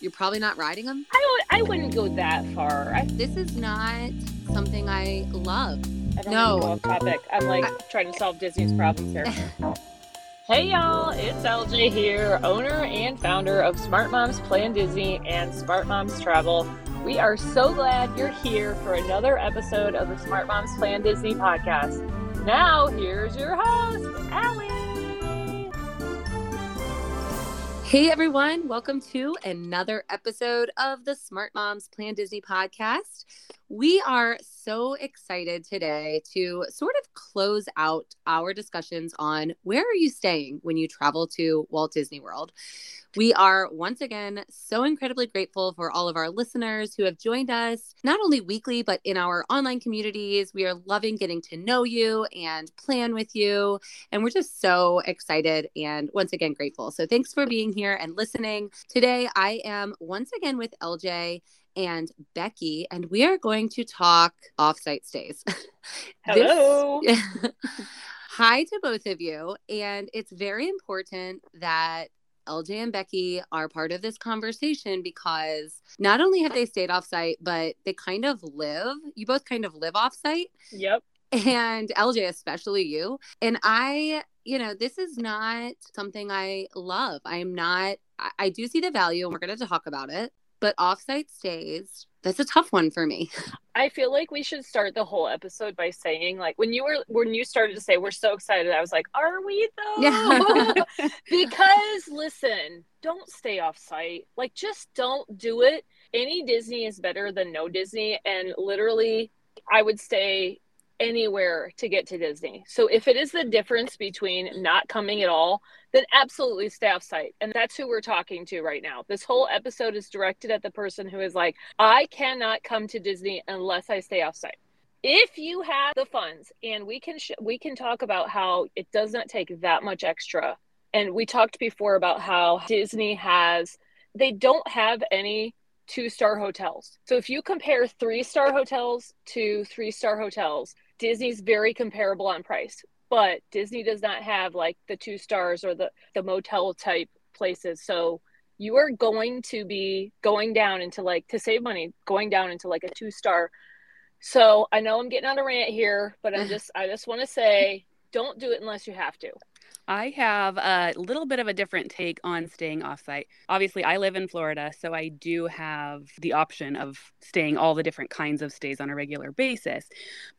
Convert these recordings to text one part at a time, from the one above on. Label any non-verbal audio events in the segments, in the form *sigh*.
You're probably not riding them. I, I wouldn't go that far. I, This is not something I love. I don't No. no. off topic. I'm like I- trying to solve Disney's problems here. *laughs* hey y'all, it's LJ here, owner and founder of Smart Moms Plan Disney and Smart Moms Travel. We are so glad you're here for another episode of the Smart Moms Plan Disney podcast. Now, here's your host, Aly. Hey everyone, welcome to another episode of the Smart Moms Plan Disney podcast. We are so excited today to sort of close out our discussions on where are you staying when you travel to Walt Disney World. We are once again so incredibly grateful for all of our listeners who have joined us, not only weekly, but in our online communities. We are loving getting to know you and plan with you. And we're just so excited and once again grateful. So thanks for being here and listening. Today, I am once again with LJ and Becki, and we are going to talk offsite stays. *laughs* This- Hello. *laughs* Hi to both of you. And it's very important that LJ and Becki are part of this conversation because not only have they stayed offsite, but they kind of live, you both kind of live offsite Yep. and LJ, especially you. And I, you know, this is not something I love. I'm not, I, I do see the value and we're going to talk about it, but offsite stays, that's a tough one for me. I feel like we should start the whole episode by saying, like, when you were when you started to say we're so excited, I was like, are we though? Yeah. *laughs* *laughs* because listen, don't stay off site. Like, just don't do it. Any Disney is better than no Disney, and literally, I would stay anywhere to get to Disney. So if it is the difference between not coming at all, then absolutely stay off site. And that's who we're talking to right now. This whole episode is directed at the person who is like, I cannot come to Disney unless I stay off site. If you have the funds, and we can sh- we can talk about how it does not take that much extra. And we talked before about how Disney has they don't have any two star hotels. So if you compare three star hotels to three star hotels, Disney's very comparable on price. But Disney does not have like the two stars or the, the motel type places. So you are going to be going down into like to save money, going down into like a two star. So I know I'm getting on a rant here, but I'm *laughs* just I just want to say don't do it unless you have to. I have a little bit of a different take on staying offsite. Obviously, I live in Florida, so I do have the option of staying all the different kinds of stays on a regular basis.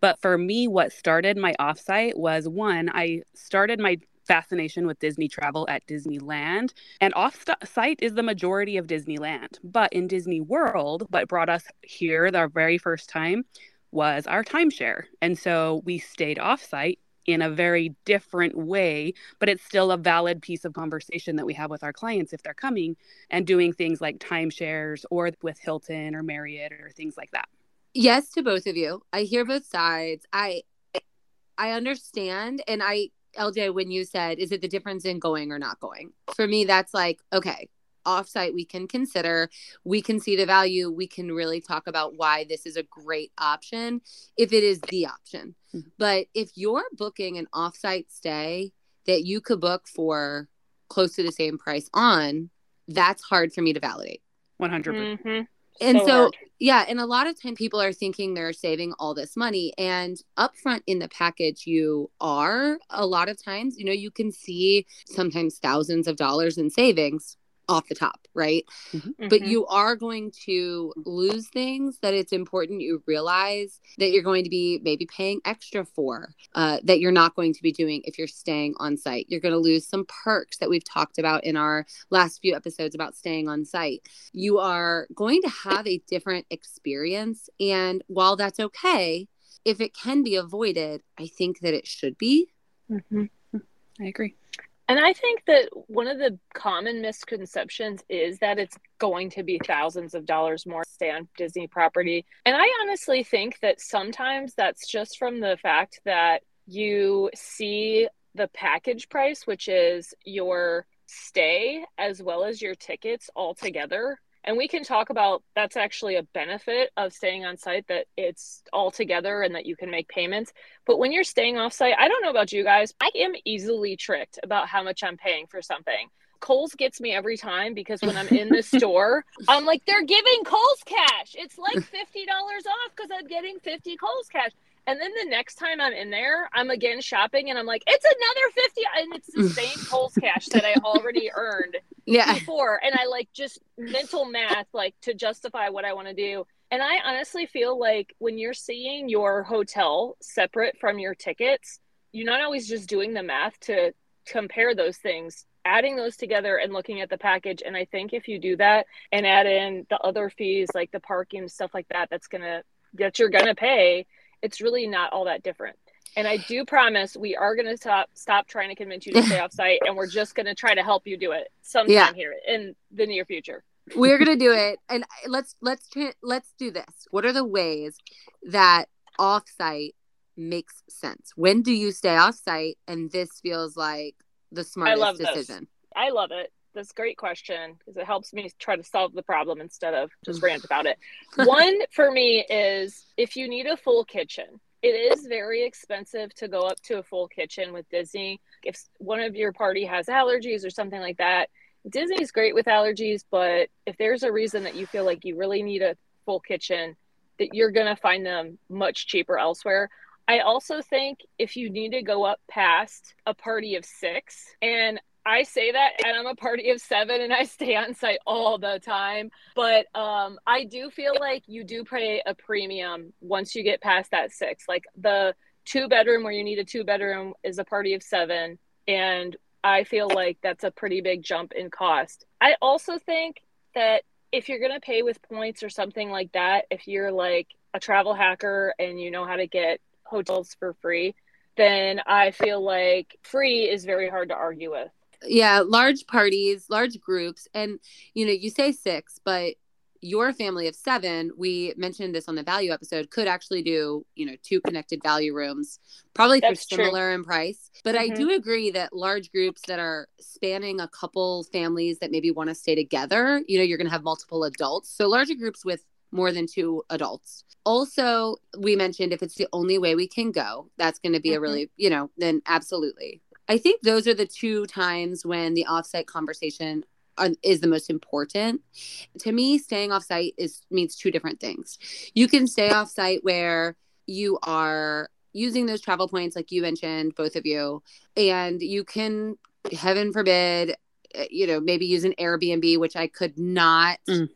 But for me, what started my offsite was one, I started my fascination with Disney travel at Disneyland, and offsite is the majority of Disneyland. But in Disney World, what brought us here the very first time was our timeshare. And so we stayed offsite in a very different way, but it's still a valid piece of conversation that we have with our clients if they're coming and doing things like timeshares or with Hilton or Marriott or things like that. yes to both of you. I hear both sides. I I understand and I LJ when you said is it the difference in going or not going? For me that's like okay, offsite we can consider, we can see the value, we can really talk about why this is a great option if it is the option. Mhm. But if you're booking an offsite stay that you could book for close to the same price on, that's hard for me to validate. 100%. Mhm. And so, hard. yeah, and a lot of time people are thinking they're saving all this money. And upfront in the package, you are a lot of times, you know, you can see sometimes thousands of dollars in savings off the top, right? But Mhm. you are going to lose things that it's important you realize that you're going to be maybe paying extra for, uh, that you're not going to be doing if you're staying on site. You're going to lose some perks that we've talked about in our last few episodes about staying on site. You are going to have a different experience. And while that's okay, if it can be avoided, I think that it should be. Mhm. I agree. And I think that one of the common misconceptions is that it's going to be thousands of dollars more to stay on Disney property. And I honestly think that sometimes that's just from the fact that you see the package price, which is your stay as well as your tickets all together. And we can talk about that's actually a benefit of staying on site that it's all together and that you can make payments. But when you're staying off site, I don't know about you guys, I am easily tricked about how much I'm paying for something. Kohl's gets me every time because when I'm in the *laughs* store, I'm like, they're giving Kohl's cash. It's like *laughs* $50 off because I'm getting 50 Kohl's cash. And then the next time I'm in there, I'm again shopping and I'm like, it's another 50 and it's the same *laughs* Kohl's cash that I already earned Yeah. before. And I like just mental math like to justify what I want to do. And I honestly feel like when you're seeing your hotel separate from your tickets, you're not always just doing the math to compare those things adding those together and looking at the package and i think if you do that and add in the other fees like the parking stuff like that that's gonna that you're gonna pay it's really not all that different and i do promise we are gonna stop stop trying to convince you to stay *laughs* off site and we're just gonna try to help you do it sometime Yeah. here in the near future We're gonna do it, and let's let's tra- let's do this. What are the ways that offsite makes sense? When do you stay off site? and this feels like the smartest love this. decision? I love it. That's a great question because it helps me try to solve the problem instead of just rant about it. *laughs* One for me is if you need a full kitchen, it is very expensive to go up to a full kitchen with Disney. If one of your party has allergies or something like that, Disney's great with allergies, but if there's a reason that you feel like you really need a full kitchen, that you're going to find them much cheaper elsewhere. I also think if you need to go up past a party of six, and I say that, and I'm a party of seven, and I stay on site all the time. But um, I do feel like you do pay a premium once you get past that six. Like the two bedroom, where you need a two bedroom, is a party of seven, and I feel like that's a pretty big jump in cost. I also think that if you're going to pay with points or something like that, if you're like a travel hacker and you know how to get hotels for free, then I feel like free is very hard to argue with. Yeah, large parties, large groups, and you know, you say six, but your family of seven, we mentioned this on the value episode, could actually do, you know, two connected value rooms, probably for That's true. similar in price. But I Mhm. do agree that large groups that are spanning a couple families that maybe want to stay together, you know, you're going to have multiple adults. So larger groups with more than two adults. Also, we mentioned if it's the only way we can go, that's going to be a Mhm. really, you know, then absolutely. I think those are the two times when the offsite conversation are, is the most important. To me, staying offsite is means two different things. You can stay offsite where you are using those travel points, like you mentioned, both of you, and you can, heaven forbid, uh, you know, maybe use an Airbnb, which I could not, Mm.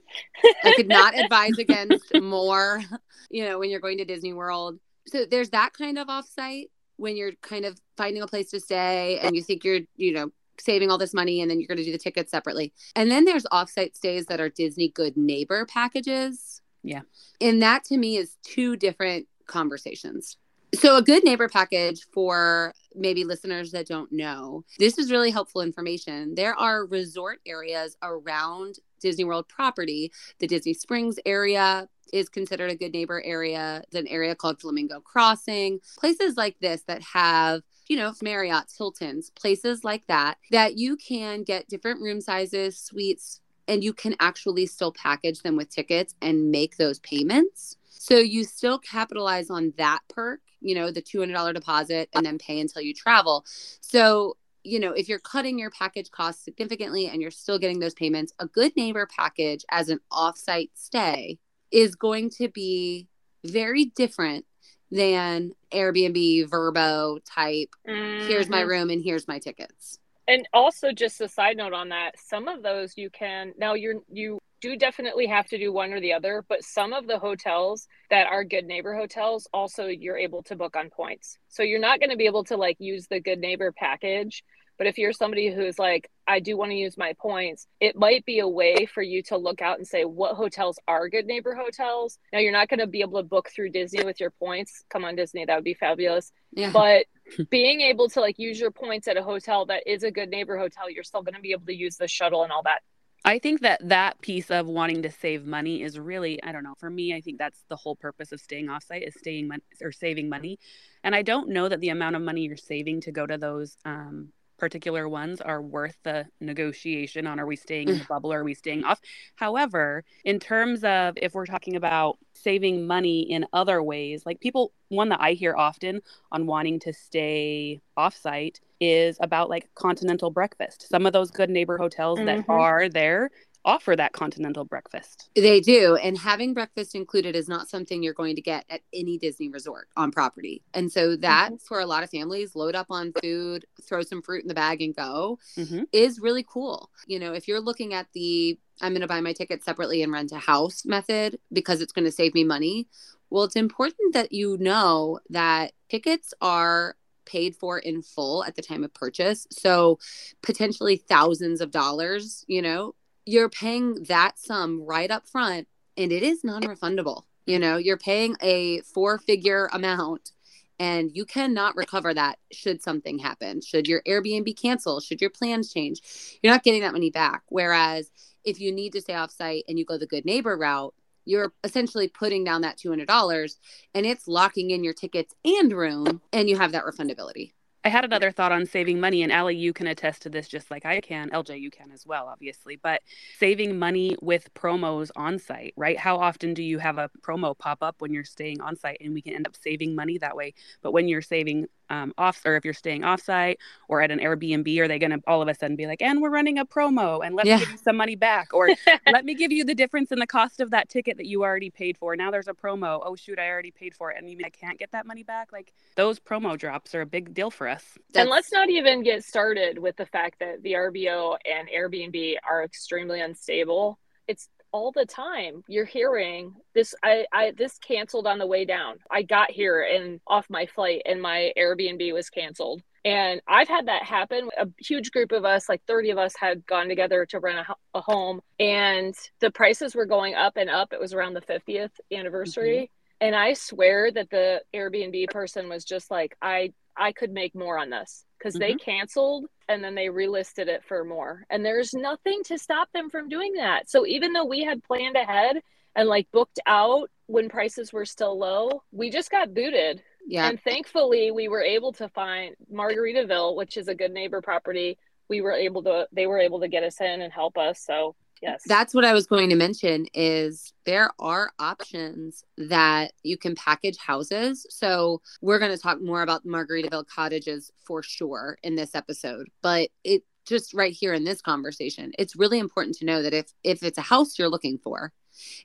I could not *laughs* advise against more. *laughs* You know, when you're going to Disney World, so there's that kind of offsite when you're kind of finding a place to stay and you think you're, you know, saving all this money and then you're going to do the tickets separately. And then there's offsite stays that are Disney Good Neighbor packages. Yeah. And that to me is two different conversations. So, a good neighbor package for maybe listeners that don't know, this is really helpful information. There are resort areas around Disney World property. The Disney Springs area is considered a good neighbor area. There's an area called Flamingo Crossing. Places like this that have you know, Marriott's, Hilton's, places like that, that you can get different room sizes, suites, and you can actually still package them with tickets and make those payments. So you still capitalize on that perk, you know, the $200 deposit and then pay until you travel. So, you know, if you're cutting your package costs significantly and you're still getting those payments, a good neighbor package as an offsite stay is going to be very different than Airbnb, VRBO type. Here's my Mhm. room and here's my tickets. And also, just a side note on that, some of those you can now you're you do definitely have to do one or the other, but some of the hotels that are good neighbor hotels also you're able to book on points. So you're not going to be able to like use the good neighbor package, but if you're somebody who's like I do want to use my points, it might be a way for you to look out and say what hotels are good neighbor hotels. Now you're not going to be able to book through Disney with your points. Come on Disney, that would be fabulous Yeah. but *laughs* being able to like use your points at a hotel that is a good neighbor hotel you're still going to be able to use the shuttle and all that I think that that piece of wanting to save money is really, I don't know, for me, I think that's the whole purpose of staying offsite is staying mon- or saving money. And I don't know that the amount of money you're saving to go to those um, particular ones are worth the negotiation on are we staying in the bubble or are we staying off. However, in terms of if we're talking about saving money in other ways, like people, one that I hear often on wanting to stay offsite is about like continental breakfast. Some of those good neighbor hotels mm-hmm. that are there offer that continental breakfast. They do. And having breakfast included is not something you're going to get at any Disney resort on property. And so that mm-hmm. for a lot of families, load up on food, throw some fruit in the bag and go mm-hmm. is really cool. You know, if you're looking at the I'm going to buy my ticket separately and rent a house method because it's going to save me money. Well, it's important that you know that tickets are paid for in full at the time of purchase. So potentially thousands of dollars, you know, you're paying that sum right up front and it is non-refundable. You know you're paying a four figure amount and you cannot recover that should something happen. Should your airbnb cancel? Should your plans change? You're not getting that money back. Whereas if you need to stay off site and you go the good neighbor route you're essentially putting down that $200 and it's locking in your tickets and room and you have that refundability I had another thought on saving money, and Aly, you can attest to this just like I can. LJ, you can as well, obviously. But saving money with promos on site, right? How often do you have a promo pop up when you're staying on site, and we can end up saving money that way? But when you're saving um, off, or if you're staying offsite or at an Airbnb, are they going to all of a sudden be like, "And we're running a promo, and let yeah. me give you some money back," or *laughs* "Let me give you the difference in the cost of that ticket that you already paid for. Now there's a promo. Oh shoot, I already paid for it, and you mean I can't get that money back?" Like those promo drops are a big deal for us. That's... And let's not even get started with the fact that the RBO and Airbnb are extremely unstable. It's all the time you're hearing this I, I this canceled on the way down. I got here and off my flight and my airbnb was canceled. And i've had that happen. A huge group of us like 30 of us had gone together to rent a, a home and the prices were going up and up. It was around the 50th anniversary. Mm-hmm. And I swear that the Airbnb person was just like, I I could make more on this because mm-hmm. they canceled and then they relisted it for more. And there's nothing to stop them from doing that. So even though we had planned ahead and like booked out when prices were still low, we just got booted. Yeah. And thankfully we were able to find Margaritaville, which is a good neighbor property. We were able to they were able to get us in and help us. So Yes. That's what I was going to mention is there are options that you can package houses. So we're going to talk more about Margaritaville cottages for sure in this episode, but it just right here in this conversation, it's really important to know that if if it's a house you're looking for,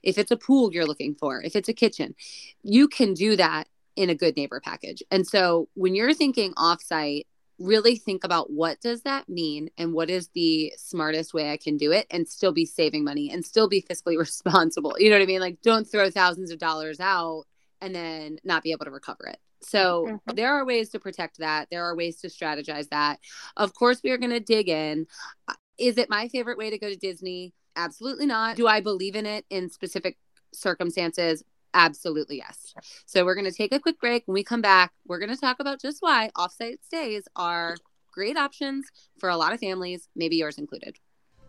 if it's a pool you're looking for, if it's a kitchen, you can do that in a good neighbor package. And so when you're thinking offsite really think about what does that mean and what is the smartest way I can do it and still be saving money and still be fiscally *laughs* responsible. You know what I mean? Like don't throw thousands of dollars out and then not be able to recover it. So mm-hmm. there are ways to protect that. There are ways to strategize that. Of course, we are going to dig in. Uh, is it my favorite way to go to Disney? Absolutely not. Do I believe in it in specific circumstances? Absolutely, yes. So we're going to take a quick break. When we come back, we're going to talk about just why offsite stays are great options for a lot of families, maybe yours included.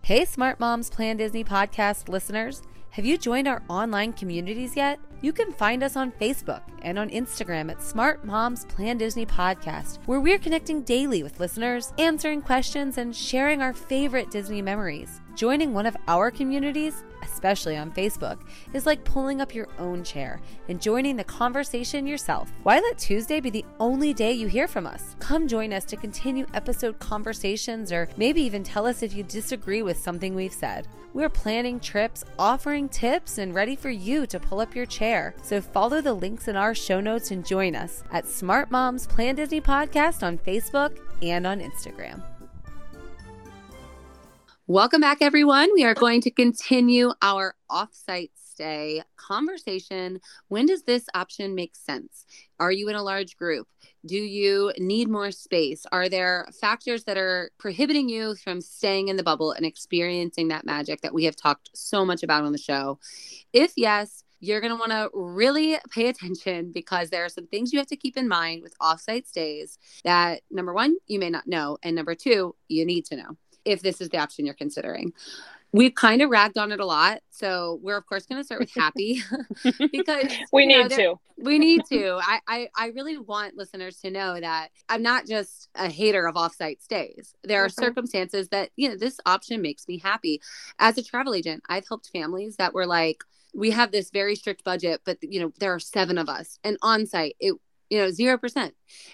Hey, Smart Moms Plan Disney podcast listeners. Have you joined our online communities yet? You can find us on Facebook and on Instagram at Smart Moms Plan Disney Podcast, where we're connecting daily with listeners, answering questions, and sharing our favorite Disney memories. Joining one of our communities, especially on Facebook, is like pulling up your own chair and joining the conversation yourself. Why let Tuesday be the only day you hear from us? Come join us to continue episode conversations or maybe even tell us if you disagree with something we've said. We're planning trips, offering tips, and ready for you to pull up your chair. So follow the links in our show notes and join us at Smart Moms Plan Disney Podcast on Facebook and on Instagram. Welcome back, everyone. We are going to continue our offsite stay conversation. When does this option make sense? Are you in a large group? Do you need more space? Are there factors that are prohibiting you from staying in the bubble and experiencing that magic that we have talked so much about on the show? If yes, you're going to want to really pay attention because there are some things you have to keep in mind with offsite stays that number one, you may not know. And number two, you need to know if this is the option you're considering. We've kind of ragged on it a lot. So we're of course going to start with happy *laughs* because *laughs* we need know, to. We need to. I, I I really want listeners to know that I'm not just a hater of offsite stays. There are mm-hmm. circumstances that, you know, this option makes me happy. As a travel agent, I've helped families that were like, we have this very strict budget, but you know, there are seven of us and on site it you know, 0%.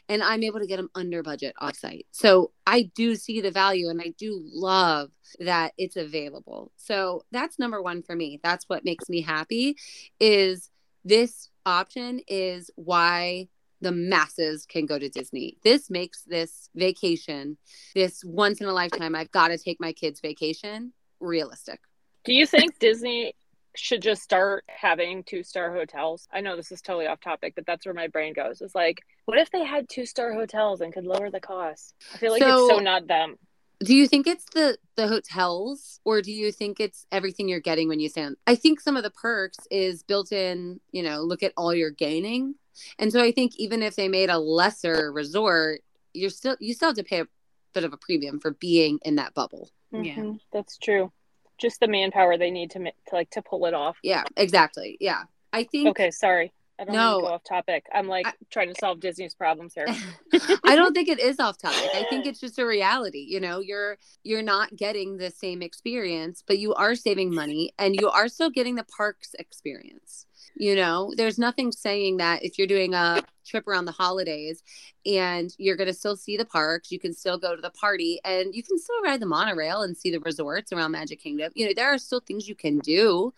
And I'm able to get them under budget offsite. So I do see the value and I do love that it's available. So that's number one for me. That's what makes me happy is this option is why the masses can go to Disney. This makes this vacation, this once in a lifetime, I've got to take my kids vacation realistic. Do you think Disney should just start having two star hotels. I know this is totally off topic, but that's where my brain goes. It's like, what if they had two star hotels and could lower the cost? I feel like so, it's so not them. Do you think it's the the hotels or do you think it's everything you're getting when you stand? I think some of the perks is built in, you know, look at all you're gaining. And so I think even if they made a lesser resort, you're still you still have to pay a bit of a premium for being in that bubble. Mm-hmm. Yeah. That's true just the manpower they need to, to like to pull it off. Yeah, exactly. Yeah. I think Okay, sorry. I don't no, go off topic. I'm like I, trying to solve Disney's problems here. *laughs* I don't think it is off topic. I think *laughs* it's just a reality. You know, you're you're not getting the same experience, but you are saving money and you are still getting the parks experience. You know, there's nothing saying that if you're doing a trip around the holidays and you're going to still see the parks, you can still go to the party and you can still ride the monorail and see the resorts around Magic Kingdom. You know, there are still things you can do.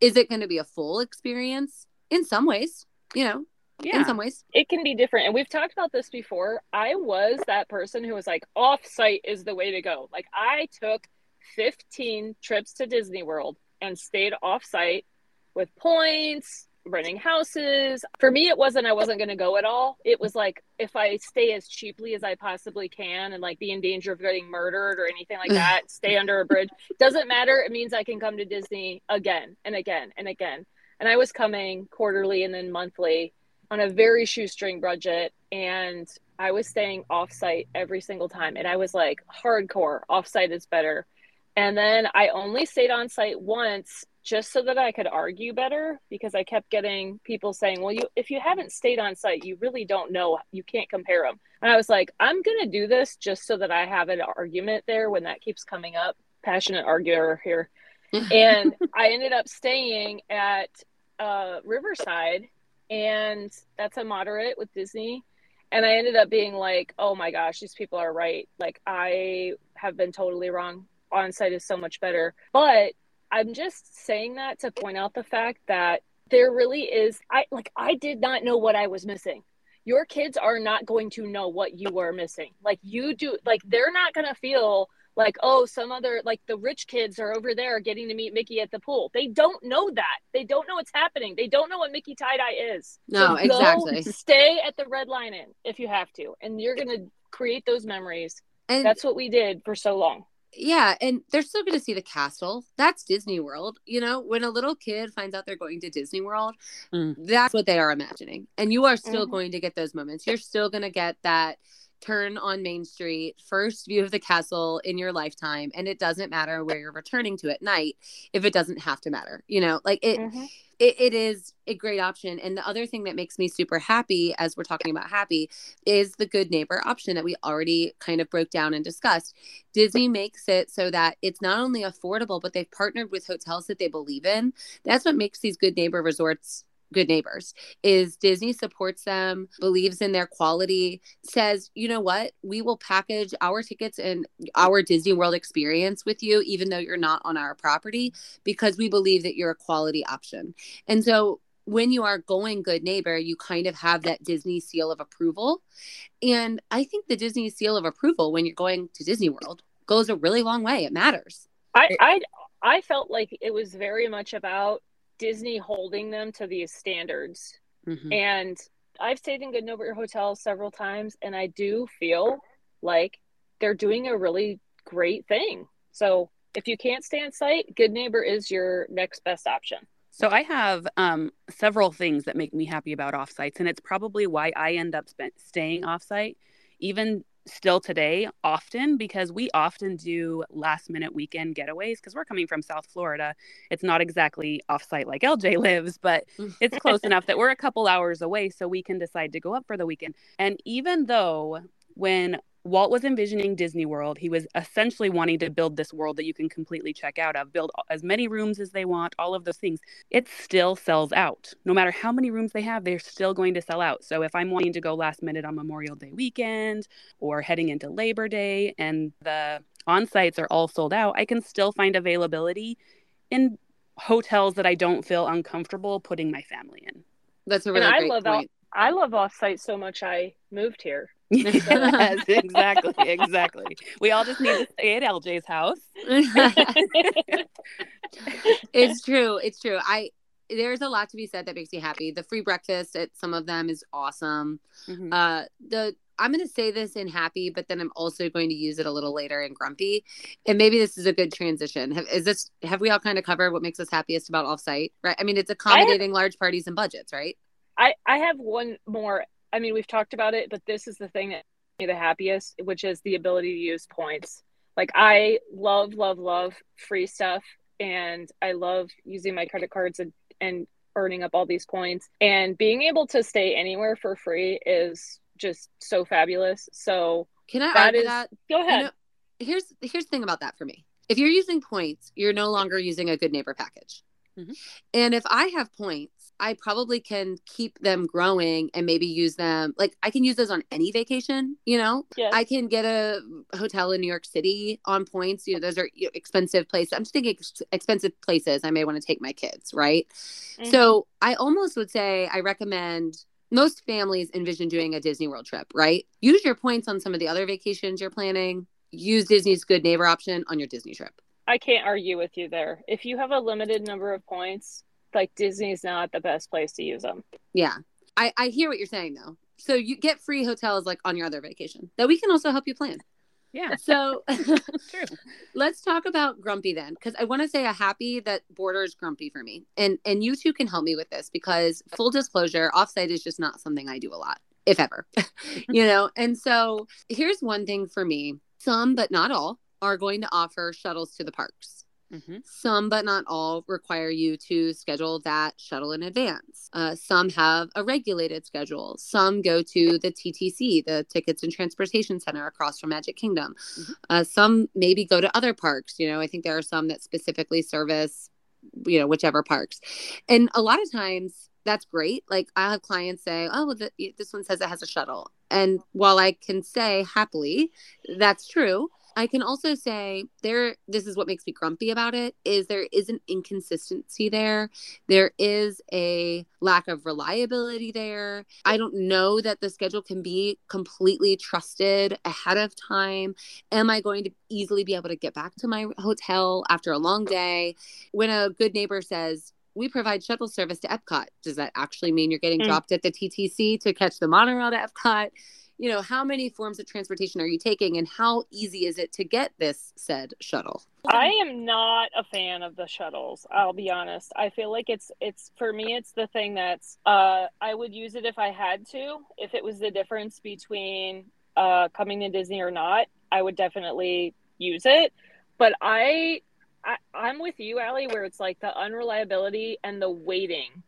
Is it going to be a full experience? In some ways, you know, yeah. in some ways. It can be different. And we've talked about this before. I was that person who was like, off site is the way to go. Like, I took 15 trips to Disney World and stayed off site with points, renting houses. For me, it wasn't I wasn't going to go at all. It was like if I stay as cheaply as I possibly can and like be in danger of getting murdered or anything like that, stay under a bridge. Doesn't matter. It means I can come to Disney again and again and again. And I was coming quarterly and then monthly on a very shoestring budget. And I was staying offsite every single time. And I was like, hardcore, offsite is better. And then I only stayed on site once just so that I could argue better because I kept getting people saying, "Well, you if you haven't stayed on site, you really don't know. You can't compare them." And I was like, "I'm going to do this just so that I have an argument there when that keeps coming up." Passionate arguer here. And I ended up staying at uh, Riverside, and that's a moderate with Disney. And I ended up being like, "Oh my gosh, these people are right. Like I have been totally wrong. On site is so much better." But I'm just saying that to point out the fact that there really is I like I did not know what I was missing. Your kids are not going to know what you are missing. Like you do like they're not going to feel like oh some other like the rich kids are over there getting to meet Mickey at the pool. They don't know that. They don't know what's happening. They don't know what Mickey tie dye is. No, so exactly. Stay at the Red Lion Inn if you have to, and you're going to create those memories. And that's what we did for so long yeah, and they're still going to see the castle. That's Disney World. You know, when a little kid finds out they're going to Disney World, mm. that's what they are imagining. And you are still mm. going to get those moments. You're still going to get that turn on Main Street, first view of the castle in your lifetime. And it doesn't matter where you're returning to at night if it doesn't have to matter. You know, like it. Mm-hmm it, it is a great option. And the other thing that makes me super happy as we're talking about happy is the good neighbor option that we already kind of broke down and discussed. Disney makes it so that it's not only affordable, but they've partnered with hotels that they believe in. That's what makes these good neighbor resorts good neighbors is disney supports them believes in their quality says you know what? We will package our tickets and our disney world experience with you even though you're not on our property because we believe that you're a quality option. And so when you are going good neighbor you kind of have that disney seal of approval. And i think the disney seal of approval when you're going to disney world goes a really long way. It matters. I i i felt like it was very much about Disney holding them to these standards. Mm-hmm. And I've stayed in Good Neighbor hotels several times, and I do feel like they're doing a really great thing. So if you can't stay on site, Good Neighbor is your next best option. So I have um, several things that make me happy about offsites, and it's probably why I end up spent, staying offsite, even still today often because we often do last minute weekend getaways because we're coming from South Florida. It's not exactly offsite like LJ *laughs* lives, but it's close *laughs* enough that we're a couple hours away so we can decide to go up for the weekend. And even though when Walt was envisioning Disney World. He was essentially wanting to build this world that you can completely check out of, build as many rooms as they want, all of those things. It still sells out. No matter how many rooms they have, they're still going to sell out. So if I'm wanting to go last minute on Memorial Day weekend or heading into Labor Day and the on sites are all sold out, I can still find availability in hotels that I don't feel uncomfortable putting my family in. That's a really and I love point. I love offsite so much I moved here. Yes, exactly, *laughs* exactly. We all just need to stay at LJ's house. *laughs* it's true. It's true. I there's a lot to be said that makes me happy. The free breakfast at some of them is awesome. Mhm. Uh the I'm going to say this in happy, but then I'm also going to use it a little later in grumpy. And maybe this is a good transition. Have, is this have we all kind of covered what makes us happiest about offsite? Right? I mean, it's accommodating large parties and budgets, right? I I have one more. I mean, we've talked about it, but this is the thing that makes me the happiest, which is the ability to use points. Like I love, love, love free stuff, and I love using my credit cards and and earning up all these points. And being able to stay anywhere for free is just so fabulous. So Can I that argue is. that? Go You ahead. know, here's here's the thing about that for me. If you're using points, you're no longer using a good neighbor package. Mhm. And if I have points, I probably can keep them growing and maybe use them like I can use those on any vacation, you know? yes. I can get a hotel in New York City on points. You know, those are expensive places. I'm just thinking ex- expensive places I may want to take my kids, right? Mhm. So I almost would say I recommend most families envision doing a Disney World trip, right? Use your points on some of the other vacations you're planning. Use Disney's good neighbor option on your Disney trip. I can't argue with you there. If you have a limited number of points, like Disney's not the best place to use them. Yeah. I, I hear what you're saying though. So you get free hotels like on your other vacation that we can also help you plan. Yeah, So *laughs* *laughs* true. let's talk about grumpy then because i want to say a happy that borders grumpy for me and and you two can help me with this because full disclosure offsite is just not something i do a lot if ever *laughs* you know and so here's one thing for me some but not all are going to offer shuttles to the parks hmm some, but not all, require you to schedule that shuttle in advance. Uh, some have a regulated schedule. Some go to the TTC, the Tickets and Transportation Center across from Magic Kingdom. Mhm. Uh, some maybe go to other parks. You know, I think there are some that specifically service, you know, whichever parks. And a lot of times, that's great. Like I have clients say, "Oh, well, the, this one says it has a shuttle," and while I can say happily that's true, I can also say there this is what makes me grumpy about it is there is an inconsistency there. There is a lack of reliability there. I don't know that the schedule can be completely trusted ahead of time. Am I going to easily be able to get back to my hotel after a long day? When a good neighbor says we provide shuttle service to Epcot. Does that actually mean you're getting Mm. dropped at the TTC to catch the monorail to Epcot? You know, how many forms of transportation are you taking and how easy is it to get this said shuttle? I am not a fan of the shuttles. I'll be honest. I feel like it's it's for me it's the thing that's uh I would use it if I had to. If it was the difference between uh coming to Disney or not, I would definitely use it. But I, I I'm with you, Aly, where it's like the unreliability and the waiting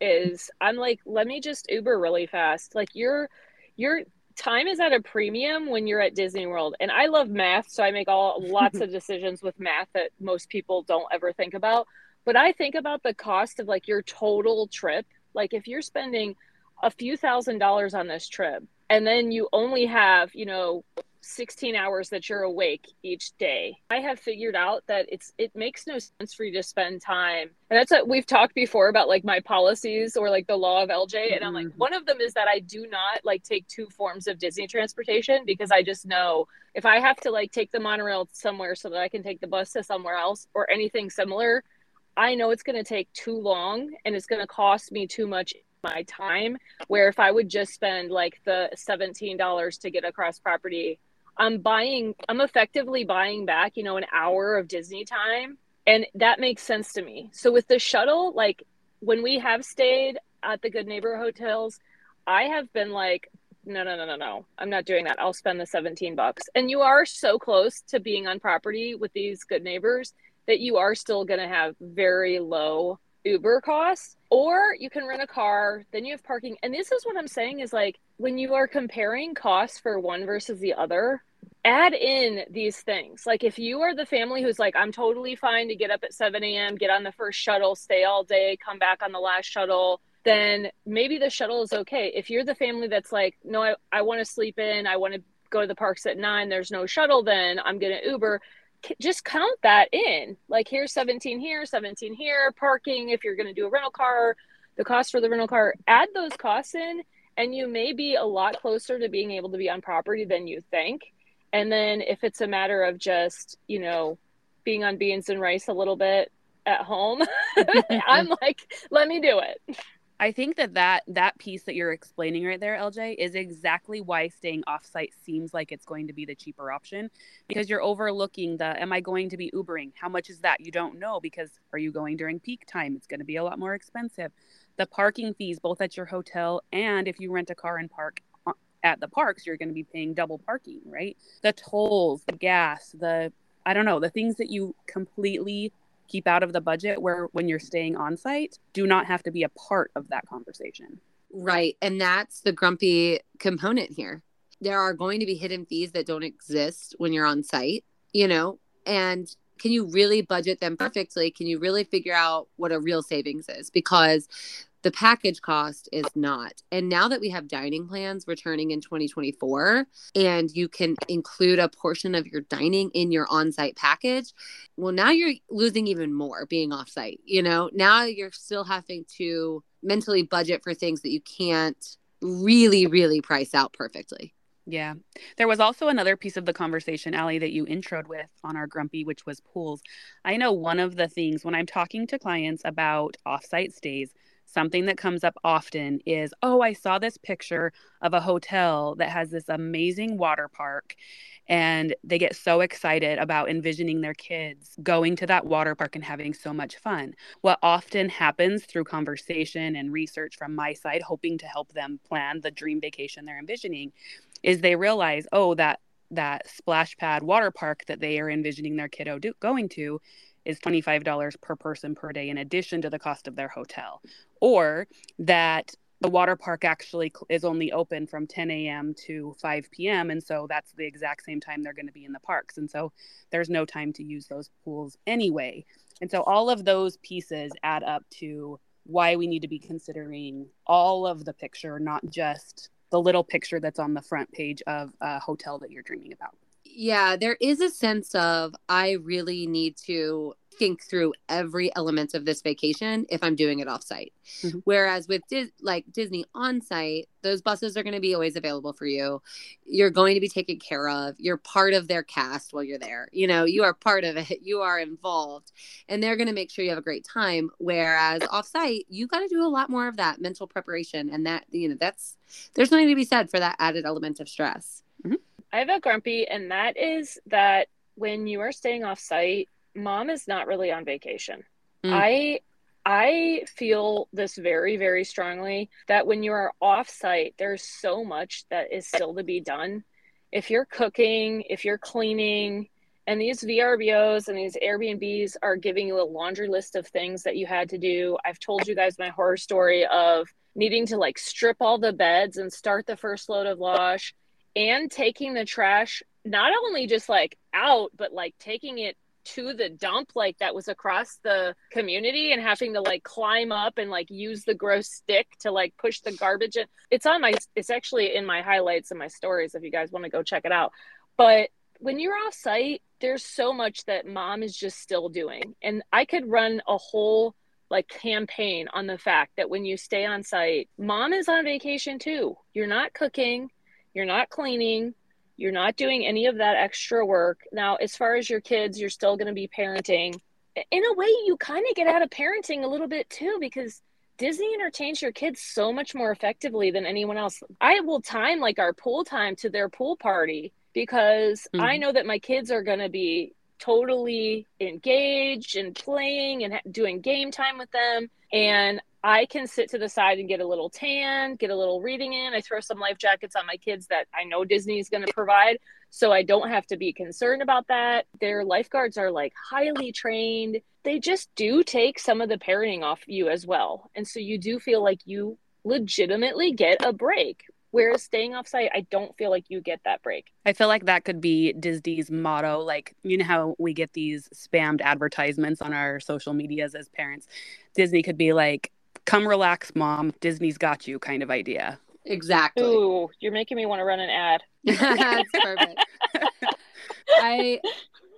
is I'm like, let me just Uber really fast. Like your your time is at a premium when you're at Disney World. And I love math, so I make all *laughs* lots of decisions with math that most people don't ever think about. But I think about the cost of like your total trip. Like if you're spending a few thousand dollars on this trip and then you only have, you know, 16 hours that you're awake each day. I have figured out that it's it makes no sense for you to spend time. And that's what we've talked before about like my policies or like the law of LJ and I'm like Mhm. one of them is that I do not like take two forms of Disney transportation because I just know if I have to like take the monorail somewhere so that I can take the bus to somewhere else or anything similar, I know it's going to take too long and it's going to cost me too much my time where if I would just spend like the $17 to get across property I'm buying, I'm effectively buying back, you know, an hour of Disney time. And that makes sense to me. So with the shuttle, like when we have stayed at the Good Neighbor hotels, I have been like, no, no, no, no, no. I'm not doing that. I'll spend the 17 bucks. And you are so close to being on property with these good neighbors that you are still going to have very low Uber costs, or you can rent a car, then you have parking. And this is what I'm saying is like when you are comparing costs for one versus the other, add in these things. Like if you are the family who's like, I'm totally fine to get up at 7 a.m., get on the first shuttle, stay all day, come back on the last shuttle, then maybe the shuttle is okay. If you're the family that's like, no, I, I want to sleep in, I want to go to the parks at nine, there's no shuttle, then I'm going to Uber. Just count that in. Like here's 17 here, 17 here, parking. If you're going to do a rental car, the cost for the rental car, add those costs in, and you may be a lot closer to being able to be on property than you think. And then if it's a matter of just, you know, being on beans and rice a little bit at home, *laughs* I'm *laughs* like, let me do it. I think that, that that piece that you're explaining right there, LJ, is exactly why staying offsite seems like it's going to be the cheaper option because you're overlooking the am I going to be Ubering? How much is that? You don't know because are you going during peak time? It's going to be a lot more expensive. The parking fees, both at your hotel and if you rent a car and park at the parks, you're going to be paying double parking, right? The tolls, the gas, the I don't know, the things that you completely keep out of the budget where when you're staying on site do not have to be a part of that conversation. Right. And that's the grumpy component here. There are going to be hidden fees that don't exist when you're on site, you know, and can you really budget them perfectly? Can you really figure out what a real savings is? Because the package cost is not. And now that we have dining plans returning in 2024 and you can include a portion of your dining in your on-site package, well now you're losing even more being off-site. You know, now you're still having to mentally budget for things that you can't really really price out perfectly. Yeah. There was also another piece of the conversation, Aly, that you introed with on our Grumpy, which was pools. I know one of the things when I'm talking to clients about offsite stays, something that comes up often is oh i saw this picture of a hotel that has this amazing water park and they get so excited about envisioning their kids going to that water park and having so much fun. What often happens through conversation and research from my side hoping to help them plan the dream vacation they're envisioning is they realize oh that that splash pad water park that they are envisioning their kiddo do- going to is $25 per person per day in addition to the cost of their hotel or that the water park actually is only open from 10 a.m. to 5 p.m. And so that's the exact same time they're going to be in the parks. And so there's no time to use those pools anyway. And so all of those pieces add up to why we need to be considering all of the picture, not just the little picture that's on the front page of a hotel that you're dreaming about. Yeah, there is a sense of I really need to think through every element of this vacation if I'm doing it offsite. Mm-hmm. Whereas with Dis- like Disney on site, those buses are going to be always available for you. You're going to be taken care of. You're part of their cast while you're there. You know, you are part of it. *laughs* You are involved, and they're going to make sure you have a great time. Whereas offsite, you got to do a lot more of that mental preparation, and that you know that's there's nothing to be said for that added element of stress. I have a grumpy, and that is that when you are staying off site, mom is not really on vacation. Mm. I I feel this very, very strongly that when you are off site, there's so much that is still to be done. If you're cooking, if you're cleaning, and these VRBOs and these Airbnbs are giving you a laundry list of things that you had to do. I've told you guys my horror story of needing to like strip all the beds and start the first load of wash and taking the trash not only just like out, but like taking it to the dump like that was across the community and having to like climb up and like use the gross stick to like push the garbage in. It's on my it's actually in my highlights and my stories if you guys want to go check it out. But when you're off site, there's so much that mom is just still doing. And I could run a whole like campaign on the fact that when you stay on site, mom is on vacation too. You're not cooking, you're not cleaning, you're not doing any of that extra work. Now, as far as your kids, you're still going to be parenting. In a way, you kind of get out of parenting a little bit too because Disney entertains your kids so much more effectively than anyone else. I will time like our pool time to their pool party because mm-hmm. I know that my kids are going to be totally engaged and playing and doing game time with them. And I can sit to the side and get a little tan, get a little reading in. I throw some life jackets on my kids that I know Disney is going to provide. So I don't have to be concerned about that. Their lifeguards are like highly trained. They just do take some of the parenting off you as well. And so you do feel like you legitimately get a break. Whereas staying off site, I don't feel like you get that break. I feel like that could be Disney's motto. Like, you know how we get these spammed advertisements on our social medias as parents? Disney could be like, come relax, mom. Disney's got you kind of idea. Exactly. Ooh, you're making me want to run an ad. *laughs* That's perfect. *laughs* I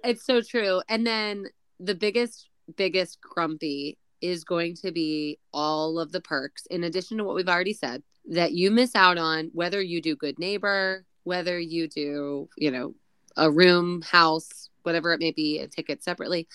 it's so true. And then the biggest biggest grumpy is going to be all of the perks in addition to what we've already said that you miss out on whether you do good neighbor, whether you do, you know, a room, house, whatever it may be, a ticket separately.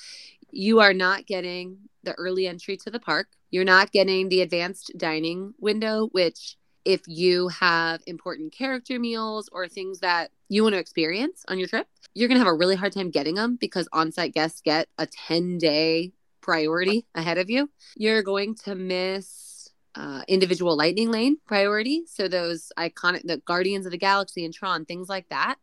You are not getting the early entry to the park. You're not getting the advanced dining window, which if you have important character meals or things that you want to experience on your trip, you're going to have a really hard time getting them because on site guests get a 10 day priority ahead of you. You're going to miss uh, individual lightning lane priority. So, those iconic, the Guardians of the Galaxy and Tron, things like that.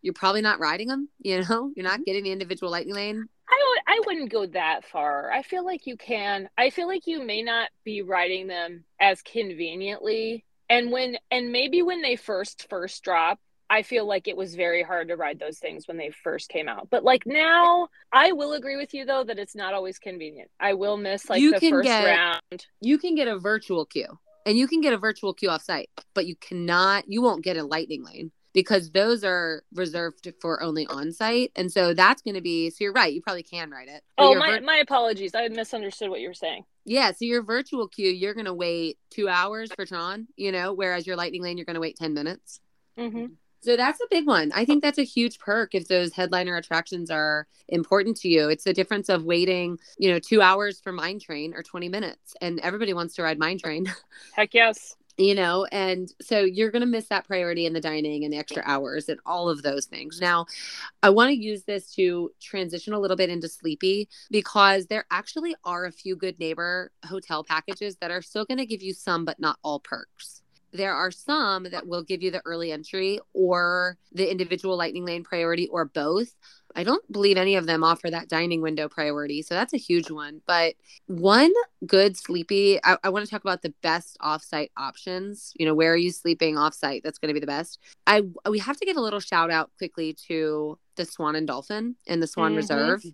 You're probably not riding them, you know, you're not getting the individual lightning lane. I, I wouldn't go that far. I feel like you can. I feel like you may not be riding them as conveniently and when and maybe when they first first drop I feel like it was very hard to ride those things when they first came out. But like now, I will agree with you though that it's not always convenient. I will miss like You the first get- round. You can get a virtual queue and you can get a virtual queue off site, but you cannot, you won't get a lightning lane because those are reserved for only on site. And so that's going to be, so you're right, you probably can ride it. Oh my vir- my apologies. I misunderstood what you were saying. Yeah, so your virtual queue, you're going to wait two hours for Tron, you know, whereas your lightning lane, you're going to wait 10 minutes. hmm So that's a big one. I think that's a huge perk if those headliner attractions are important to you. It's the difference of waiting, you know, two hours for Mine Train or 20 minutes. And everybody wants to ride Mine Train, *laughs* Heck yes. You know, and so you're going to miss that priority in the dining and the extra hours and all of those things. Now, I want to use this to transition a little bit into Sleepy because there actually are a few good neighbor hotel packages that are still going to give you some, but not all perks there are some that will give you the early entry or the individual lightning lane priority or both. I don't believe any of them offer that dining window priority. So that's a huge one. But one good sleepy, I, I want to talk about the best offsite options. You know, where are you sleeping offsite? That's going to be the best. I we have to give a little shout out quickly to the Swan and Dolphin and the Swan Mhm. Reserve.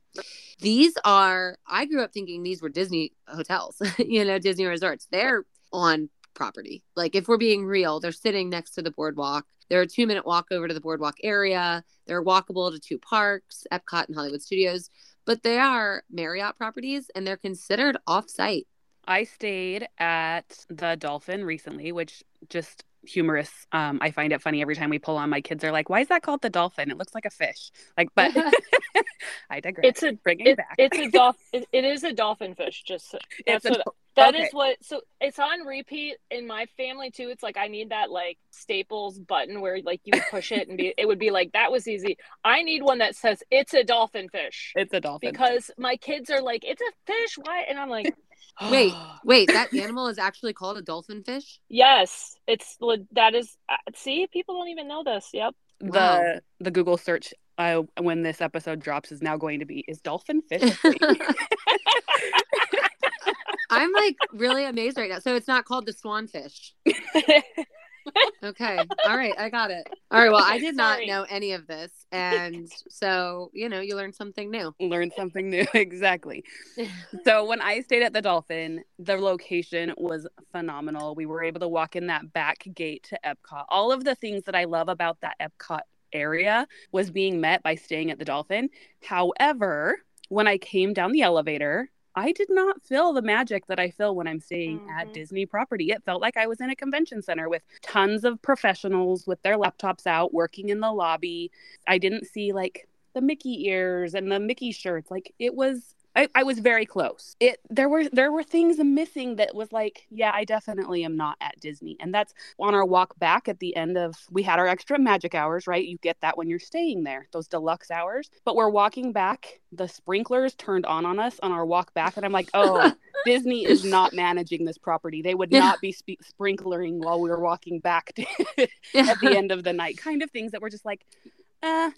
These are I grew up thinking these were Disney hotels, *laughs* you know, Disney resorts. They're on property. Like if we're being real, they're sitting next to the boardwalk. They're a two minute walk over to the boardwalk area. They're walkable to two parks, Epcot and Hollywood Studios, but they are Marriott properties and they're considered off site. I stayed at the Dolphin recently, which just humorous. Um, I find it funny every time we pull on. My kids are like, "Why is that called the Dolphin? It looks like a fish." Like, but *laughs* *laughs* I digress. It's a bringing it, back. it's a dolphin. It, it is a dolphin fish. Just so- It's a what dol- that is okay. what. So it's on repeat in my family too. It's like I need that like Staples button where like you push it and be. It would be like that was easy. I need one that says it's a dolphin fish It's a dolphin. because my kids are like it's a fish. Why? And I'm like. *sighs* Wait, wait, that animal is actually called a dolphin fish? Yes, it's that is. Uh, see, people don't even know this. Yep. the Wow. the Google search uh, when this episode drops is now going to be is dolphin fish *laughs* a thing?" *laughs* I'm like really amazed right now. So it's not called the swanfish. *laughs* Okay. All right. I got it. All right. Well, I did not know any of this. And so, you know, you learn something new. learn something new *laughs* exactly *laughs* so when i stayed at the dolphin the location was phenomenal we were able to walk in that back gate to epcot all of the things that i love about that epcot area was being met by staying at the dolphin however when i came down the elevator I did not feel the magic that I feel when I'm staying at Mhm. Disney property. It felt like I was in a convention center with tons of professionals with their laptops out working in the lobby. I didn't see like the Mickey ears and the Mickey shirts. Like it was I, I was very close. It there were there were things missing that was like, yeah, I definitely am not at Disney. And that's on our walk back at the end of we had our extra magic hours, right? You get that when you're staying there, those deluxe hours. But we're walking back, the sprinklers turned on on us on our walk back, and I'm like, oh, *laughs* Disney is not managing this property. They would not be sp- sprinklering while we were walking back *laughs* to, at the end of the night. Kind of things that were just like, uh,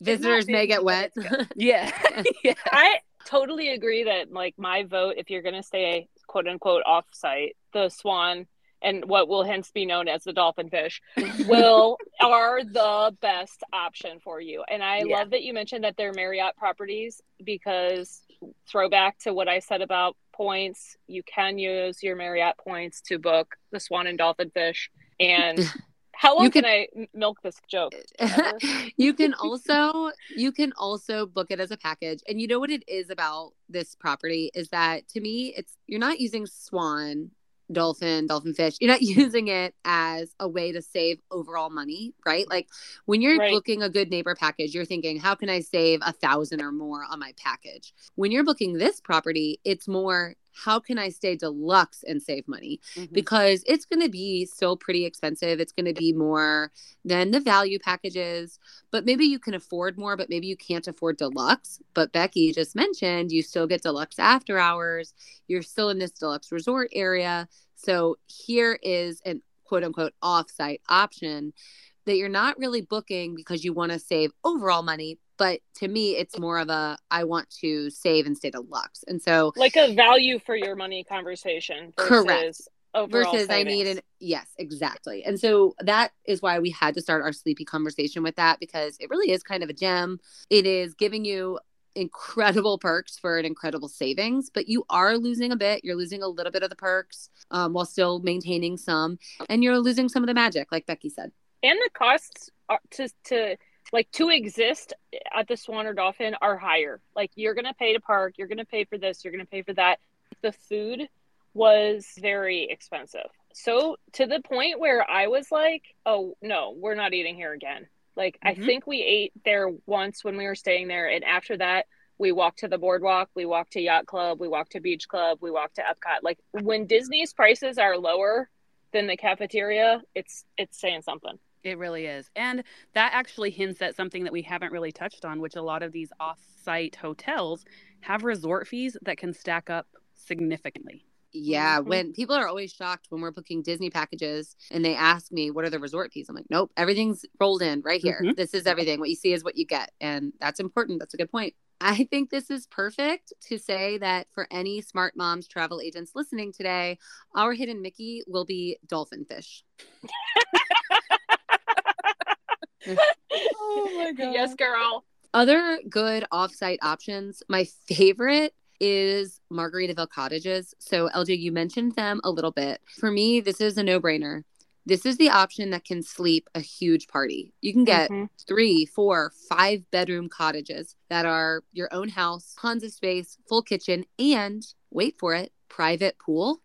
visitors may get wet. yeah. *laughs* yeah. I totally agree that like my vote, if you're gonna stay quote unquote off site, the swan and what will hence be known as the dolphin fish *laughs* will are the best option for you. And I yeah. love that you mentioned that they're Marriott properties because throwback to what I said about points, you can use your Marriott points to book the swan and dolphin fish and *laughs* How long you can, can I milk this joke? *laughs* you can *laughs* also you can also book it as a package. And you know what it is about this property is that to me it's you're not using swan dolphin, dolphin fish. You're not *laughs* using it as a way to save overall money, right? Like when you're right. booking a good neighbor package, you're thinking, how can I save a thousand or more on my package? When you're booking this property, it's more, how can I stay deluxe and save money? Mm-hmm. Because it's going to be still pretty expensive. It's going to be more than the value packages, but maybe you can afford more, but maybe you can't afford deluxe. But Becki just mentioned you still get deluxe after hours. You're still in this deluxe resort area. So here is an quote unquote offsite option that you're not really booking because you want to save overall money, but to me it's more of a i want to save and stay deluxe and so like a value for your money conversation correct versus savings. i need an yes exactly and so that is why we had to start our sleepy conversation with that because it really is kind of a gem it is giving you incredible perks for an incredible savings, but you are losing a bit. You're losing a little bit of the perks um, while still maintaining some, and you're losing some of the magic, like Becki said. And the costs are, to to like to exist at the Swan or Dolphin are higher. Like you're gonna pay to park, you're gonna pay for this, you're gonna pay for that. The food was very expensive. So to the point where I was like, oh no, we're not eating here again. Like mm-hmm. I think we ate there once when we were staying there, and after that we walked to the boardwalk, we walked to yacht club, we walked to beach club, we walked to Epcot. Like when Disney's prices are lower than the cafeteria, it's it's saying something. It really is. And that actually hints at something that we haven't really touched on, which a lot of these off site hotels have resort fees that can stack up significantly. Yeah, mm-hmm. when people are always shocked when we're booking Disney packages and they ask me, What are the resort fees? I'm like, Nope, everything's rolled in right here. Mm-hmm. This is everything. What you see is what you get. And that's important. That's a good point. I think this is perfect to say that for any smart moms travel agents listening today, our hidden Mickey will be dolphin fish. *laughs* oh my *laughs* god. Yes, girl. Other good offsite options. My favorite is Margaritaville cottages. So LJ, you mentioned them a little bit. For me, this is a no-brainer. This is the option that can sleep a huge party. You can get mm-hmm. three, four, five bedroom cottages that are your own house, tons of space, full kitchen, and wait for it, private pool.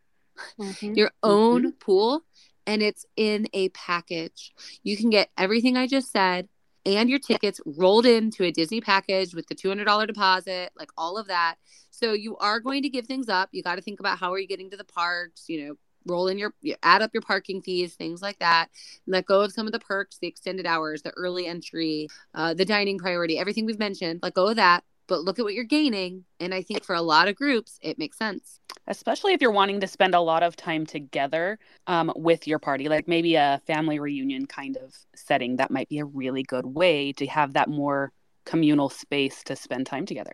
Mm-hmm. Your own mm-hmm. pool and it's in a package. You can get everything I just said and your tickets rolled into a Disney package with the $200 deposit, like all of that. So you are going to give things up. You got to think about how are you getting to the parks, you know, roll in your add up your parking fees things like that let go of some of the perks the extended hours the early entry uh, the dining priority everything we've mentioned let go of that but look at what you're gaining. And I think for a lot of groups, it makes sense. Especially if you're wanting to spend a lot of time together um, with your party, like maybe a family reunion kind of setting. That might be a really good way to have that more communal space to spend time together.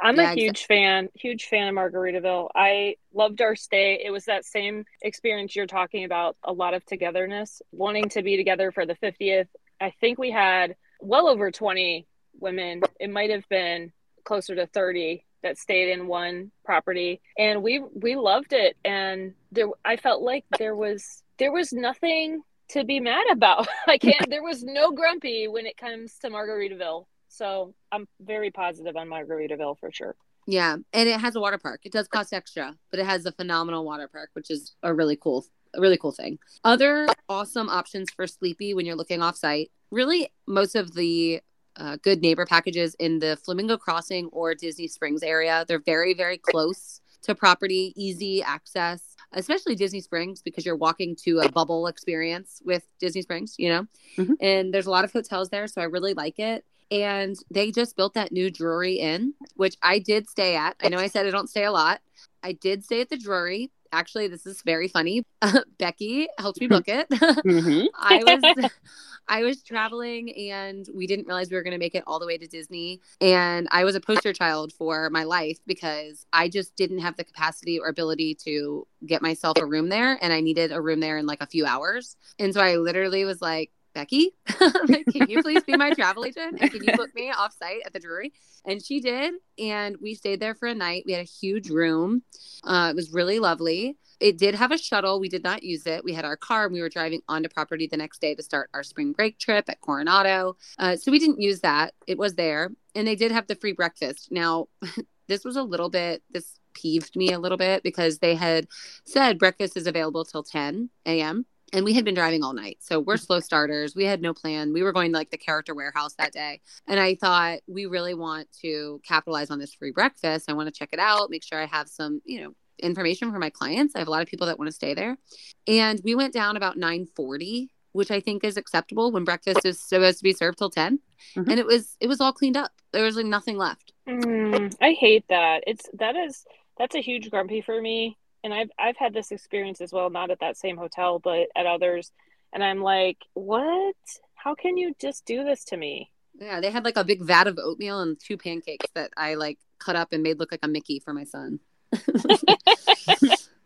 I'm yeah, a huge exactly. fan, huge fan of Margaritaville. I loved our stay. It was that same experience you're talking about, a lot of togetherness, wanting to be together for the 50th. I think we had well over 20 women. It might have been closer to 30 that stayed in one property and we we loved it and there I felt like there was there was nothing to be mad about. *laughs* I can't there was no grumpy when it comes to Margaritaville. So I'm very positive on Margaritaville for sure. Yeah, and it has a water park. It does cost extra, but it has a phenomenal water park, which is a really cool a really cool thing. Other awesome options for sleepy when you're looking off site. Really most of the uh, good neighbor packages in the Flamingo Crossing or Disney Springs area. They're very, very close to property, easy access, especially Disney Springs because you're walking to a bubble experience with Disney Springs, you know? Mhm. And there's a lot of hotels there. So I really like it. And they just built that new Drury Inn, which I did stay at. I know I said I don't stay a lot. I did stay at the Drury. Actually, this is very funny. *laughs* Becki helped me book it. *laughs* hmm I was *laughs* I was traveling and we didn't realize we were going to make it all the way to Disney and I was a poster child for my life because I just didn't have the capacity or ability to get myself a room there and I needed a room there in like a few hours. And so I literally was like Becki, *laughs* can you please be my travel agent? And can you book me off site at the Drury? And she did. And we stayed there for a night. We had a huge room. Uh, it was really lovely. It did have a shuttle. We did not use it. We had our car and we were driving onto property the next day to start our spring break trip at Coronado. Uh, so we didn't use that. It was there. And they did have the free breakfast. Now, *laughs* this was a little bit, this peeved me a little bit because they had said breakfast is available till 10 a.m. And we had been driving all night. So we're slow starters. We had no plan. We were going to like the character warehouse that day. And I thought we really want to capitalize on this free breakfast. I want to check it out, make sure I have some, you know, information for my clients. I have a lot of people that want to stay there. And we went down about 940, which I think is acceptable when breakfast is supposed to be served till 10. Mhm. And it was it was all cleaned up. There was like nothing left. Mm, I hate that. It's that is that's a huge grumpy for me. And I've I've had this experience as well, not at that same hotel, but at others. And I'm like, what? How can you just do this to me? Yeah, they had like a big vat of oatmeal and two pancakes that I like cut up and made look like a Mickey for my son. *laughs*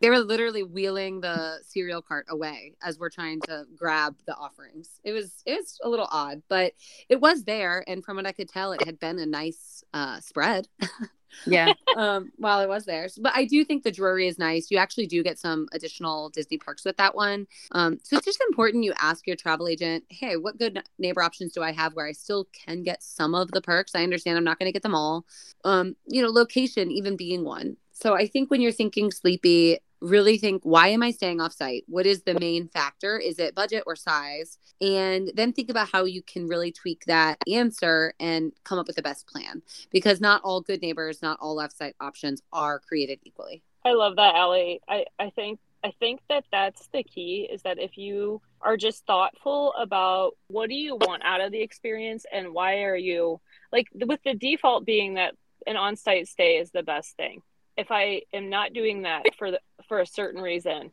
they were literally wheeling the cereal cart away as we're trying to grab the offerings. It was it was a little odd, but it was there, and from what I could tell, it had been a nice uh, spread *laughs* Yeah. *laughs* um, while it was there. so, But I do think the Drury is nice. You actually do get some additional Disney perks with that one. Um, so it's just important you ask your travel agent, hey, what good neighbor options do I have where I still can get some of the perks? I understand I'm not going to get them all. Um, you know, location even being one. So I think when you're thinking sleepy, really think why am I staying off site? What is the main factor? Is it budget or size? And then think about how you can really tweak that answer and come up with the best plan because not all good neighbors, not all left site options are created equally. I love that, Aly. I, I think I think that that's the key is that if you are just thoughtful about what do you want out of the experience and why are you like with the default being that an on-site stay is the best thing. If I am not doing that for the, for a certain reason,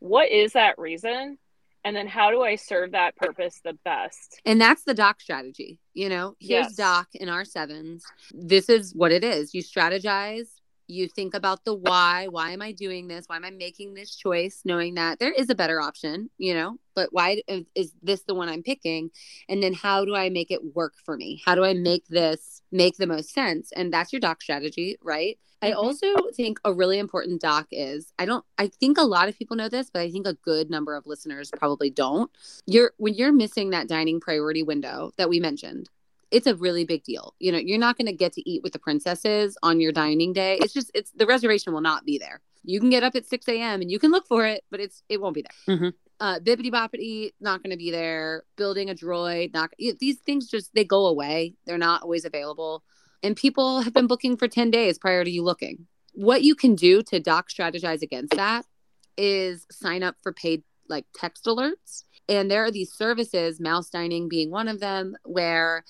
what is that reason? And then how do I serve that purpose the best? And that's the doc strategy. You know, here's Yes. doc in our sevens. This is what it is. You strategize, you think about the why. Why am I doing this? Why am I making this choice? Knowing that there is a better option, you know, but why is- is this the one I'm picking? And then how do I make it work for me? How do I make this make the most sense? And that's your doc strategy, right? I Mhm. also think a really important doc is I don't I think a lot of people know this, but I think a good number of listeners probably don't. You're when you're missing that dining priority window that we mentioned, it's a really big deal. You know, you're not going to get to eat with the princesses on your dining day. It's just it's the reservation will not be there. You can get up at 6 a.m. and you can look for it, but it's it won't be there. Mhm. Uh, Bibbidi Bobbidi not going to be there. Building a droid, not these things just they go away. They're not always available, and people have been booking for 10 days prior to you looking. What you can do to doc strategize against that is sign up for paid like text alerts, and there are these services, Mouse Dining being one of them, where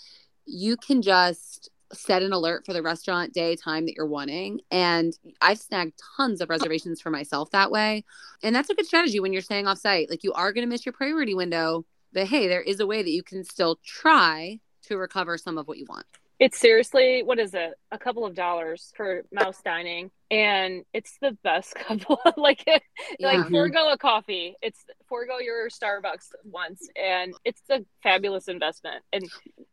you can just set an alert for the restaurant day time that you're wanting. And i've snagged tons of reservations for myself that way. And that's a good strategy when you're staying off site like you are going to miss your priority window but hey there is a way that you can still try to recover some of what you want It's seriously, what is it? A couple of dollars for mouse dining. And it's the best *laughs* couple like Yeah. like forego a coffee. It's forego your Starbucks once and it's a fabulous investment. And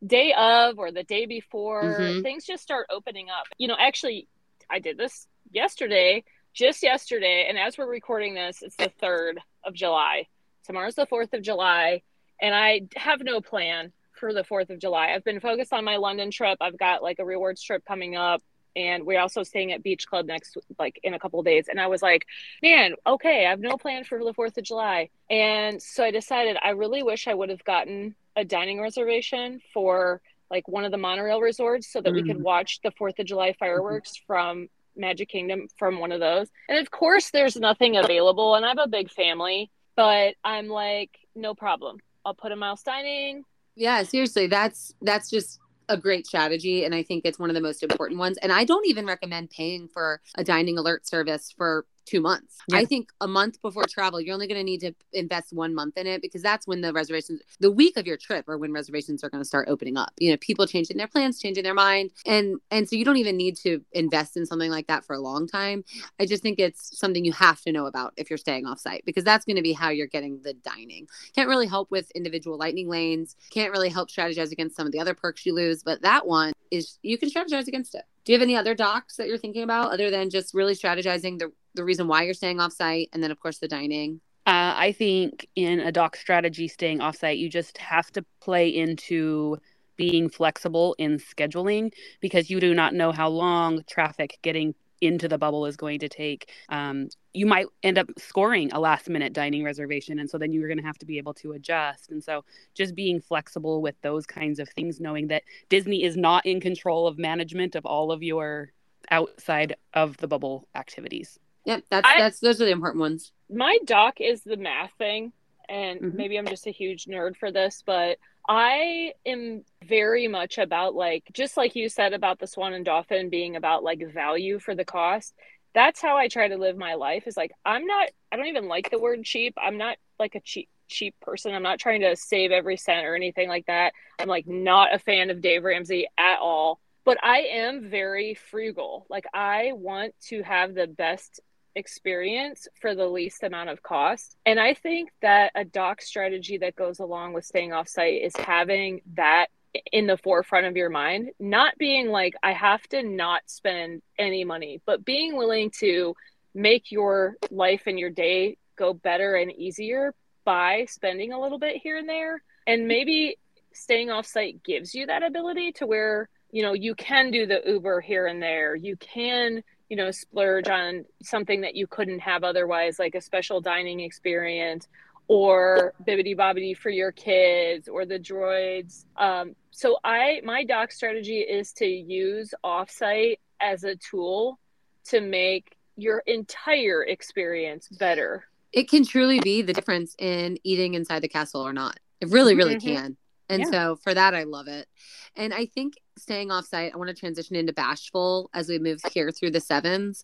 day of or the day before, Mhm. things just start opening up. You know, actually I did this yesterday, just yesterday, and as we're recording this, it's the 3rd of July. Tomorrow's the 4th of July, and I have no plan for the 4th of July. I've been focused on my London trip. I've got like a rewards trip coming up and we're also staying at Beach Club next like in a couple of days and I was like, "Man, okay, I have no plan for the 4th of July." And so I decided I really wish I would have gotten a dining reservation for like one of the monorail resorts so that mm. we could mm. watch the Fourth of July fireworks mm-hmm. from Magic Kingdom from one of those. And of course, there's nothing available, and I have a big family, but I'm like, no problem. I'll put a mouse dining. Yeah, seriously, that's that's just a great strategy and i think it's one of the most important ones and i don't even recommend paying for a dining alert service for two months. Yeah. I think a month before travel, you're only going to need to invest one month in it because that's when the reservations, the week of your trip, or when reservations are going to start opening up. You know, people changing their plans, changing their mind, and and so you don't even need to invest in something like that for a long time. I just think it's something you have to know about if you're staying off site because that's going to be how you're getting the dining. Can't really help with individual lightning lanes. Can't really help strategize against some of the other perks you lose, but that one is you can strategize against it. Do you have any other docs that you're thinking about other than just really strategizing the the reason why you're staying off site, and then of course the dining? Uh, I think in a doc strategy, staying off site, you just have to play into being flexible in scheduling because you do not know how long traffic getting into the bubble is going to take. Um, you might end up scoring a last minute dining reservation. And so then you're going to have to be able to adjust. And so just being flexible with those kinds of things, knowing that Disney is not in control of management of all of your outside of the bubble activities. Yep, that's I, that's those are the important ones. My doc is the math thing, and mm-hmm. maybe I'm just a huge nerd for this, but I am very much about like just like you said about the Swan and Dolphin being about like value for the cost. That's how I try to live my life. Is like I'm not. I don't even like the word cheap. I'm not like a cheap cheap person. I'm not trying to save every cent or anything like that. I'm like not a fan of Dave Ramsey at all but I am very frugal. Like I want to have the best experience for the least amount of cost. And I think that a doc strategy that goes along with staying off site is having that in the forefront of your mind, not being like, I have to not spend any money, but being willing to make your life and your day go better and easier by spending a little bit here and there. And maybe staying off site gives you that ability to where, you know, you can do the Uber here and there. You can you know splurge on something that you couldn't have otherwise like a special dining experience or bibbidi bobbidi for your kids or the droids. Um, so i my doc strategy is to use offsite as a tool to make your entire experience better. It can truly be the difference in eating inside the castle or not. It really really mm-hmm. can. And yeah. so for that i love it. And i think staying offsite, I want to transition into bashful as we move here through the sevens.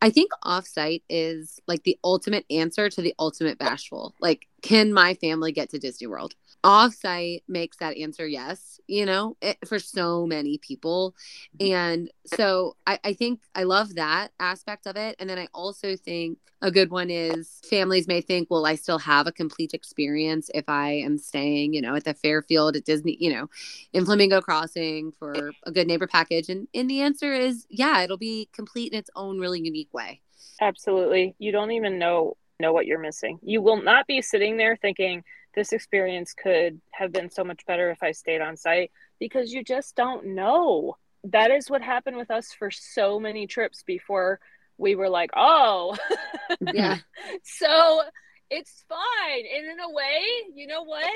I think offsite is like the ultimate answer to the ultimate bashful. Like, can my family get to Disney World? Offsite makes that answer yes, you know, it, for so many people. Mm-hmm. And so I, I think I love that aspect of it. And then I also think a good one is families may think, well, I still have a complete experience if I am staying, you know, at the Fairfield at Disney, you know, in Flamingo Crossing for a good neighbor package. And, and the answer is, yeah, it'll be complete in its own really unique way. Absolutely. You don't even know know what you're missing. You will not be sitting there thinking this experience could have been so much better if I stayed on site because you just don't know. That is what happened with us for so many trips before we were like, oh, yeah. *laughs* so it's fine. And in a way, you know what?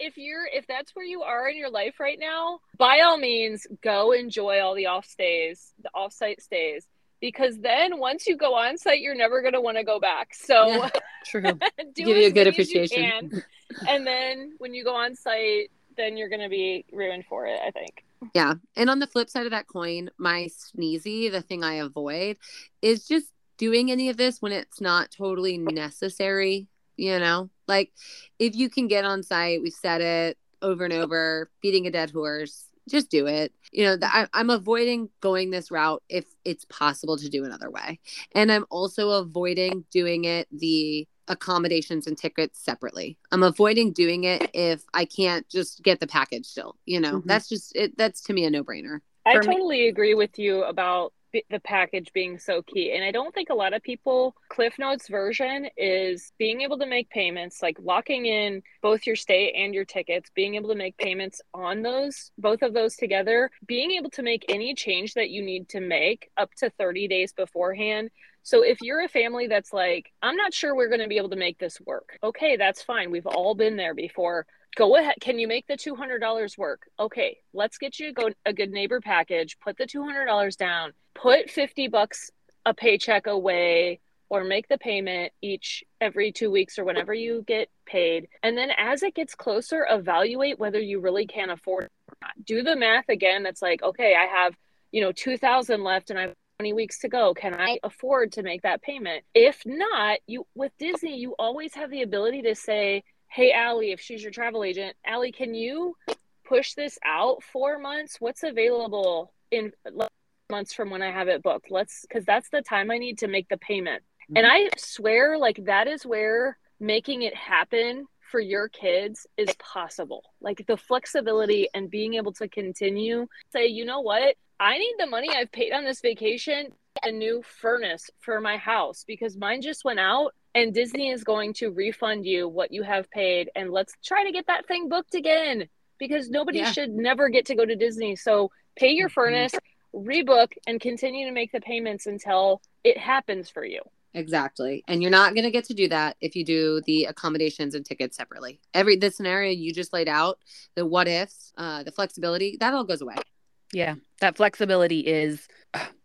If you're if that's where you are in your life right now, by all means, go enjoy all the off stays, the off site stays. Because then once you go on site, you're never gonna want to go back. So yeah, true. *laughs* Give you a good appreciation. You and then when you go on site, then you're gonna be ruined for it, I think. Yeah. And on the flip side of that coin, my sneezy, the thing I avoid, is just doing any of this when it's not totally necessary. You know, like if you can get on site, we've said it over and over, beating a dead horse, just do it. You know, the, I, I'm avoiding going this route if it's possible to do another way. And I'm also avoiding doing it the accommodations and tickets separately. I'm avoiding doing it if I can't just get the package still. You know, mm-hmm. that's just it that's to me a no-brainer. I totally me. agree with you about the package being so key. And I don't think a lot of people, Cliff Notes version is being able to make payments, like locking in both your stay and your tickets, being able to make payments on those, both of those together, being able to make any change that you need to make up to 30 days beforehand. So if you're a family that's like, I'm not sure we're going to be able to make this work, okay, that's fine. We've all been there before go ahead. Can you make the $200 work? Okay, let's get you go a good neighbor package. Put the $200 down. Put 50 bucks a paycheck away or make the payment each every 2 weeks or whenever you get paid. And then as it gets closer, evaluate whether you really can afford it Do the math again. That's like, okay, I have, you know, 2000 left and I have 20 weeks to go. Can I afford to make that payment? If not, you with Disney, you always have the ability to say, hey, Aly, if she's your travel agent, Aly, can you push this out four months? What's available in months from when I have it booked? Let's, because that's the time I need to make the payment. And I swear, like, that is where making it happen for your kids is possible. Like the flexibility and being able to continue say, you know what? I need the money I've paid on this vacation a new furnace for my house because mine just went out and Disney is going to refund you what you have paid and let's try to get that thing booked again because nobody yeah. should never get to go to Disney. So pay your mm-hmm. furnace, rebook and continue to make the payments until it happens for you. Exactly. And you're not going to get to do that if you do the accommodations and tickets separately. Every the scenario you just laid out, the what ifs, uh, the flexibility, that all goes away. Yeah. That flexibility is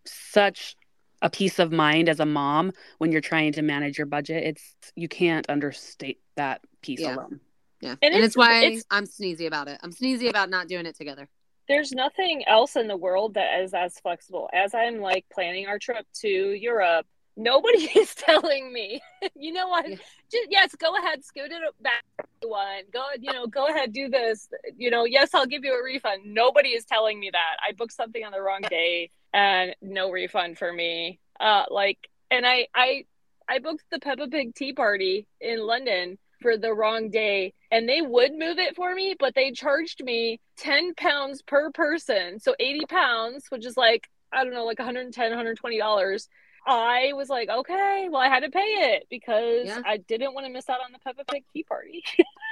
such a peace of mind as a mom when you're trying to manage your budget. It's you can't understate that piece yeah. alone. Yeah. And, and it's, it's why it's, I'm sneezy about it. I'm sneezy about not doing it together. There's nothing else in the world that is as flexible. As I'm like planning our trip to Europe, nobody *laughs* is telling me, *laughs* you know what? Yeah. Just yes, go ahead, scoot it back one. Go, you know, go ahead, do this. You know, yes, I'll give you a refund. Nobody is telling me that. I booked something on the wrong *laughs* day and no refund for me. Uh, like, and I, I, I booked the Peppa Pig tea party in London for the wrong day and they would move it for me, but they charged me 10 pounds per person. So 80 pounds, which is like, I don't know, like 110, 120 dollars. I was like, okay, well, I had to pay it because yeah. I didn't want to miss out on the Peppa Pig tea party.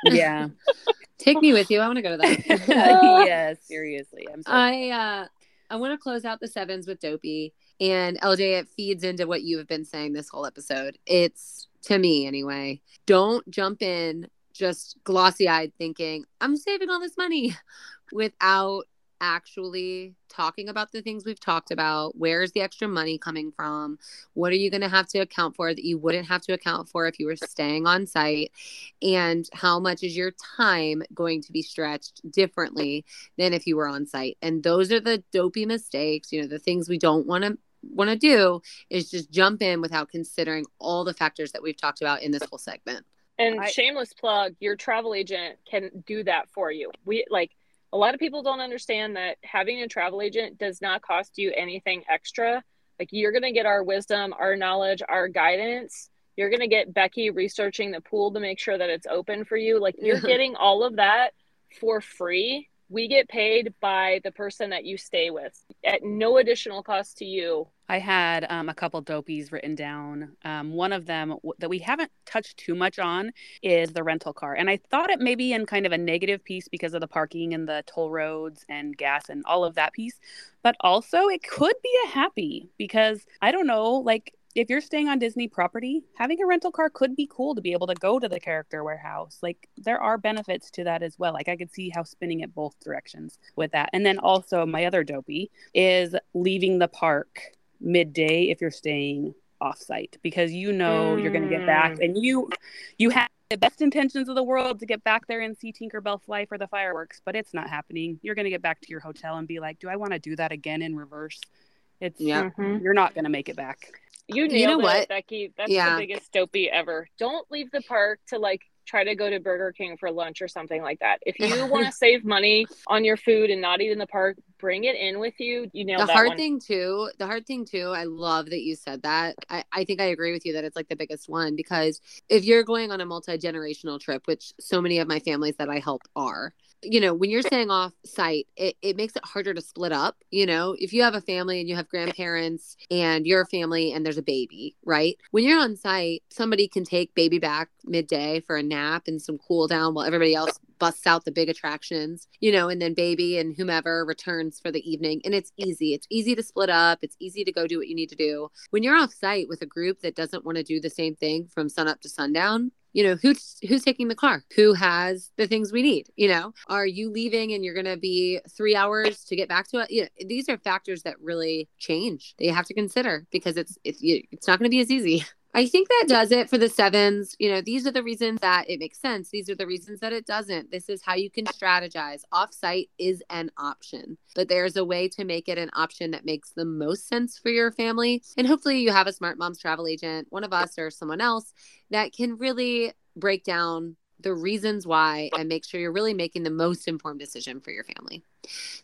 yeah. Take me with you. I want to go to that. *laughs* *laughs* yeah, seriously. I'm sorry. I, uh, I want to close out the sevens with Dopey. And LJ, it feeds into what you have been saying this whole episode. It's to me anyway. Don't jump in just glossy eyed thinking, I'm saving all this money *laughs* without actually talking about the things we've talked about. Where's the extra money coming from? What are you going to have to account for that you wouldn't have to account for if you were staying on site? And how much is your time going to be stretched differently than if you were on site? And those are the dopey mistakes, you know, the things we don't want to want to do is just jump in without considering all the factors that we've talked about in this whole segment. And I, shameless plug, your travel agent can do that for you. We like a lot of people don't understand that having a travel agent does not cost you anything extra. Like you're going to get our wisdom, our knowledge, our guidance. You're going to get Becki researching the pool to make sure that it's open for you. Like you're *laughs* getting all of that for free we get paid by the person that you stay with at no additional cost to you. I had um, a couple dopies written down. Um, one of them w- that we haven't touched too much on is the rental car. And I thought it may be in kind of a negative piece because of the parking and the toll roads and gas and all of that piece. But also, it could be a happy because I don't know, like if you're staying on Disney property, having a rental car could be cool to be able to go to the character warehouse. Like there are benefits to that as well. Like I could see how spinning it both directions with that. And then also my other dopey is leaving the park midday if you're staying offsite because you know mm. you're going to get back mm. and you you have the best intentions of the world to get back there and see Tinkerbell fly for the fireworks, but it's not happening. You're going to get back to your hotel and be like, "Do I want to do that again in reverse?" It's yeah. Mm-hmm. You're not going to make it back. You nailed you know it, what? Becki. That's yeah. the biggest dopey ever. Don't leave the park to like try to go to Burger King for lunch or something like that. If you want to *laughs* save money on your food and not eat in the park, bring it in with you. You know, the hard one. thing too, the hard thing too, I love that you said that. I, I think I agree with you that it's like the biggest one because if you're going on a multi generational trip, which so many of my families that I help are, you know, when you're staying off site, it, it makes it harder to split up. You know, if you have a family and you have grandparents and your family and there's a baby, right? When you're on site, somebody can take baby back midday for a nap and some cool down while everybody else busts out the big attractions, you know, and then baby and whomever returns for the evening. And it's easy. It's easy to split up. It's easy to go do what you need to do. When you're off site with a group that doesn't want to do the same thing from sun up to sundown, you know who's who's taking the car? Who has the things we need? You know are you leaving and you're going to be three hours to get back to it? You know, these are factors that really change that you have to consider because it's it's it's not going to be as easy *laughs* I think that does it for the sevens. You know, these are the reasons that it makes sense. These are the reasons that it doesn't. This is how you can strategize. Offsite is an option, but there's a way to make it an option that makes the most sense for your family. And hopefully, you have a Smart Moms travel agent, one of us or someone else, that can really break down the reasons why and make sure you're really making the most informed decision for your family.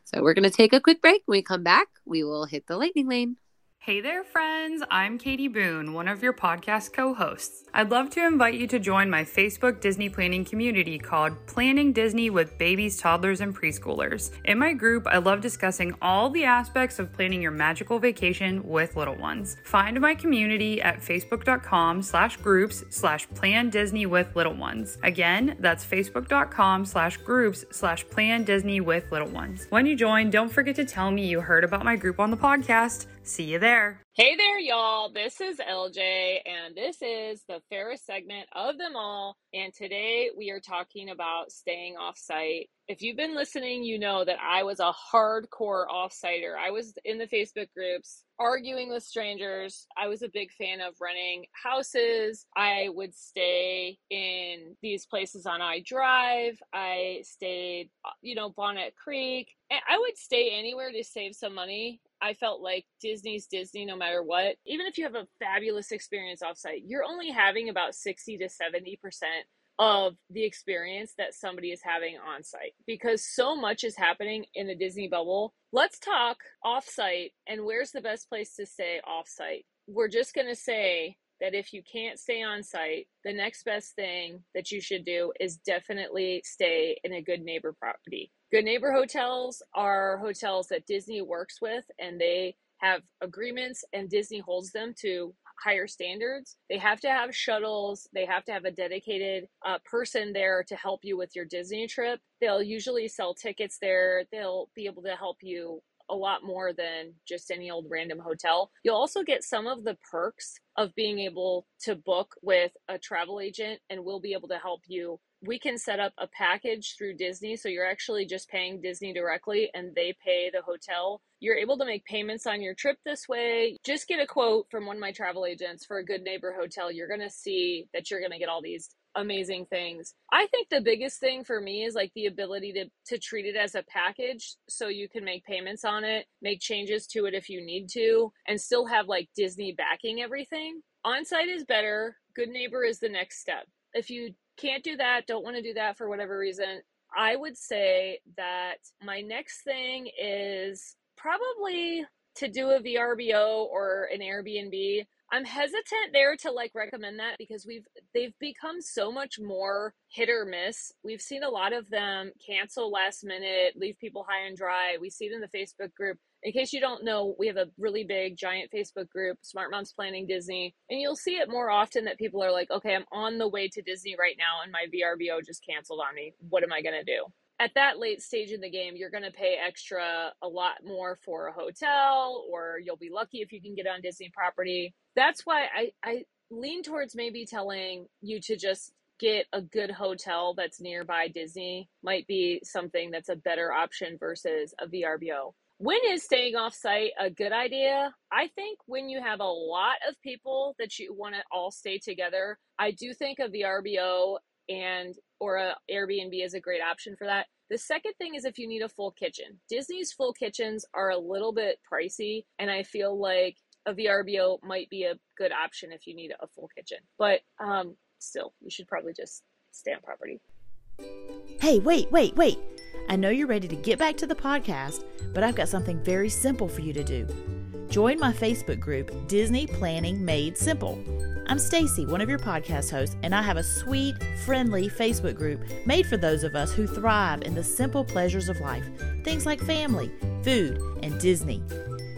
So, we're going to take a quick break. When we come back, we will hit the lightning lane. Hey there, friends. I'm Katie Boone, one of your podcast co hosts. I'd love to invite you to join my Facebook Disney planning community called Planning Disney with Babies, Toddlers, and Preschoolers. In my group, I love discussing all the aspects of planning your magical vacation with little ones. Find my community at facebook.com slash groups slash plan Disney with little ones. Again, that's facebook.com slash groups slash plan Disney with little ones. When you join, don't forget to tell me you heard about my group on the podcast. See you there. Hey there, y'all. This is LJ, and this is the fairest segment of them all. And today we are talking about staying off site. If you've been listening, you know that I was a hardcore off-siter. I was in the Facebook groups arguing with strangers. I was a big fan of renting houses. I would stay in these places on I Drive. I stayed, uh, you know, Bonnet Creek. I would stay anywhere to save some money I felt like Disney's Disney no matter what. Even if you have a fabulous experience offsite, you're only having about 60 to 70% of the experience that somebody is having on site because so much is happening in the Disney bubble. Let's talk offsite and where's the best place to stay offsite. We're just going to say that if you can't stay on site, the next best thing that you should do is definitely stay in a good neighbor property. Good neighbor hotels are hotels that Disney works with and they have agreements and Disney holds them to higher standards. They have to have shuttles, they have to have a dedicated uh, person there to help you with your Disney trip. They'll usually sell tickets there, they'll be able to help you a lot more than just any old random hotel. You'll also get some of the perks of being able to book with a travel agent, and we'll be able to help you. We can set up a package through Disney, so you're actually just paying Disney directly and they pay the hotel. You're able to make payments on your trip this way. Just get a quote from one of my travel agents for a good neighbor hotel. You're going to see that you're going to get all these amazing things. I think the biggest thing for me is like the ability to to treat it as a package so you can make payments on it, make changes to it if you need to, and still have like Disney backing everything. On-site is better. Good neighbor is the next step. If you can't do that, don't want to do that for whatever reason, I would say that my next thing is probably to do a VRBO or an Airbnb. I'm hesitant there to like recommend that because we've they've become so much more hit or miss. We've seen a lot of them cancel last minute, leave people high and dry. We see it in the Facebook group. In case you don't know, we have a really big giant Facebook group, Smart Moms Planning Disney, and you'll see it more often that people are like, "Okay, I'm on the way to Disney right now and my VRBO just canceled on me. What am I going to do?" at that late stage in the game, you're going to pay extra a lot more for a hotel, or you'll be lucky if you can get on Disney property. That's why I, I lean towards maybe telling you to just get a good hotel that's nearby Disney might be something that's a better option versus a VRBO. When is staying off site a good idea? I think when you have a lot of people that you want to all stay together, I do think a VRBO and or a Airbnb is a great option for that. The second thing is if you need a full kitchen. Disney's full kitchens are a little bit pricey, and I feel like a VRBO might be a good option if you need a full kitchen. But um, still, you should probably just stay on property. Hey, wait, wait, wait. I know you're ready to get back to the podcast, but I've got something very simple for you to do. Join my Facebook group, Disney Planning Made Simple. I'm Stacy, one of your podcast hosts, and I have a sweet, friendly Facebook group made for those of us who thrive in the simple pleasures of life, things like family, food, and Disney.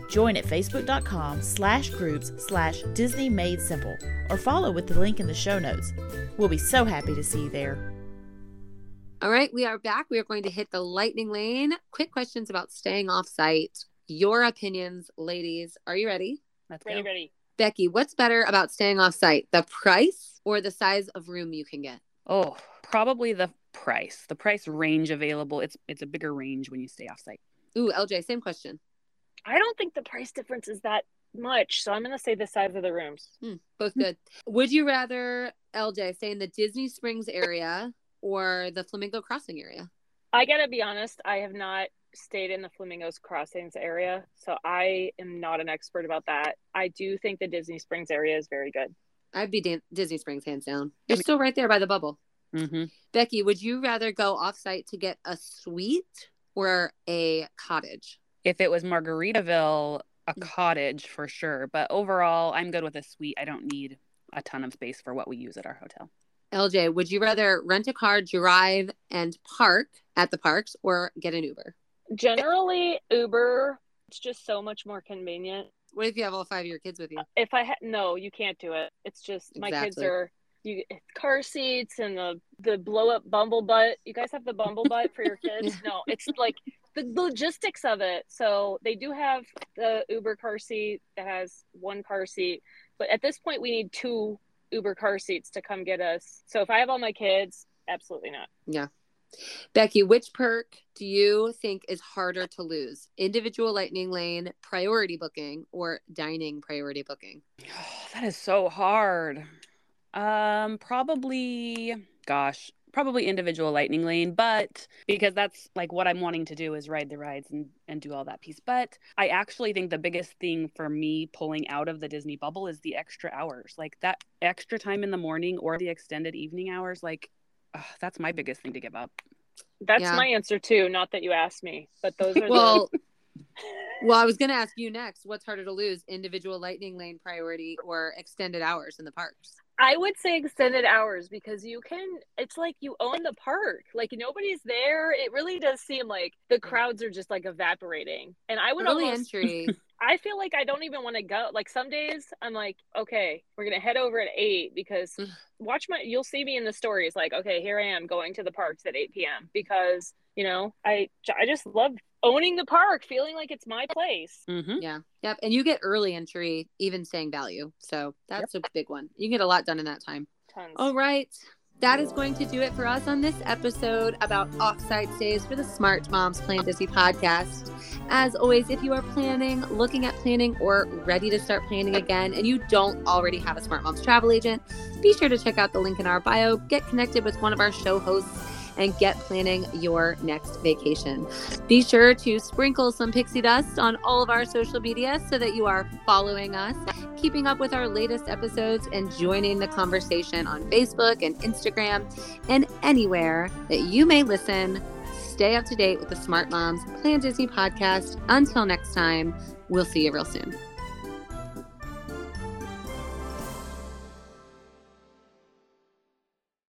Join at facebook.com slash groups slash Disney Made Simple or follow with the link in the show notes. We'll be so happy to see you there. All right, we are back. We are going to hit the lightning lane. Quick questions about staying off site. Your opinions, ladies. Are you ready? Let's Ready, go. ready. Becki, what's better about staying off site, the price or the size of room you can get? Oh, probably the price. The price range available. It's it's a bigger range when you stay off site. Ooh, LJ, same question. I don't think the price difference is that much, so I'm going to say the size of the rooms. Hmm, both good. Would you rather LJ stay in the Disney Springs area or the Flamingo Crossing area? I got to be honest, I have not stayed in the Flamingos Crossings area, so I am not an expert about that. I do think the Disney Springs area is very good. I'd be Dan- Disney Springs hands down. You're still right there by the bubble. Mm-hmm. Becki, would you rather go offsite to get a suite or a cottage? If it was Margaritaville, a Mm. cottage for sure. But overall, I'm good with a suite. I don't need a ton of space for what we use at our hotel. LJ, would you rather rent a car, drive, and park at the parks or get an Uber? Generally, Uber, it's just so much more convenient. What if you have all five of your kids with you? Uh, if I had, no, you can't do it. It's just, my kids are. You car seats and the the blow up bumble butt. You guys have the bumble butt for your *laughs* kids? No, it's like the logistics of it. So they do have the Uber car seat that has one car seat, but at this point we need two Uber car seats to come get us. So if I have all my kids, absolutely not. Yeah. Becki, which perk do you think is harder to lose? Individual lightning lane, priority booking, or dining priority booking? Oh, *sighs* that is so hard. Um, probably, gosh, probably individual lightning lane, but because that's like what I'm wanting to do is ride the rides and and do all that piece. But I actually think the biggest thing for me pulling out of the Disney bubble is the extra hours, like that extra time in the morning or the extended evening hours. Like, ugh, that's my biggest thing to give up. That's Yeah. my answer too. Not that you asked me, but those are the Well, *laughs* well, I was going to ask you next. What's harder to lose, individual lightning lane priority or extended hours in the parks? I would say extended hours because you can it's like you own the park. Like nobody's there. It really does seem like the mm. crowds are just like evaporating. And I would Early almost entry. *laughs* I feel like I don't even want to go. Like some days I'm like, okay, we're gonna head over at eight because watch my you'll see me in the stories like, okay, here I am going to the parks at eight PM because, you know, I I just love owning the park, feeling like it's my place. Mm-hmm. Yeah. Yep. And you get early entry, even staying value. So that's a big one. You get a lot done in that time. Tons. All right. That is going to do it for us on this episode about offsite stays for the Smart Moms Plan Disney podcast. As always, if you are planning, looking at planning, or ready to start planning again, and you don't already have a Smart Moms travel agent, be sure to check out the link in our bio, get connected with one of our show hosts, and get planning your next vacation. Be sure to sprinkle some pixie dust on all of our social media so that you are following us, keeping up with our latest episodes, and joining the conversation on Facebook and Instagram and anywhere that you may listen. Stay up to date with the Smart Moms Plan Disney podcast. Until next time, we'll see you real soon.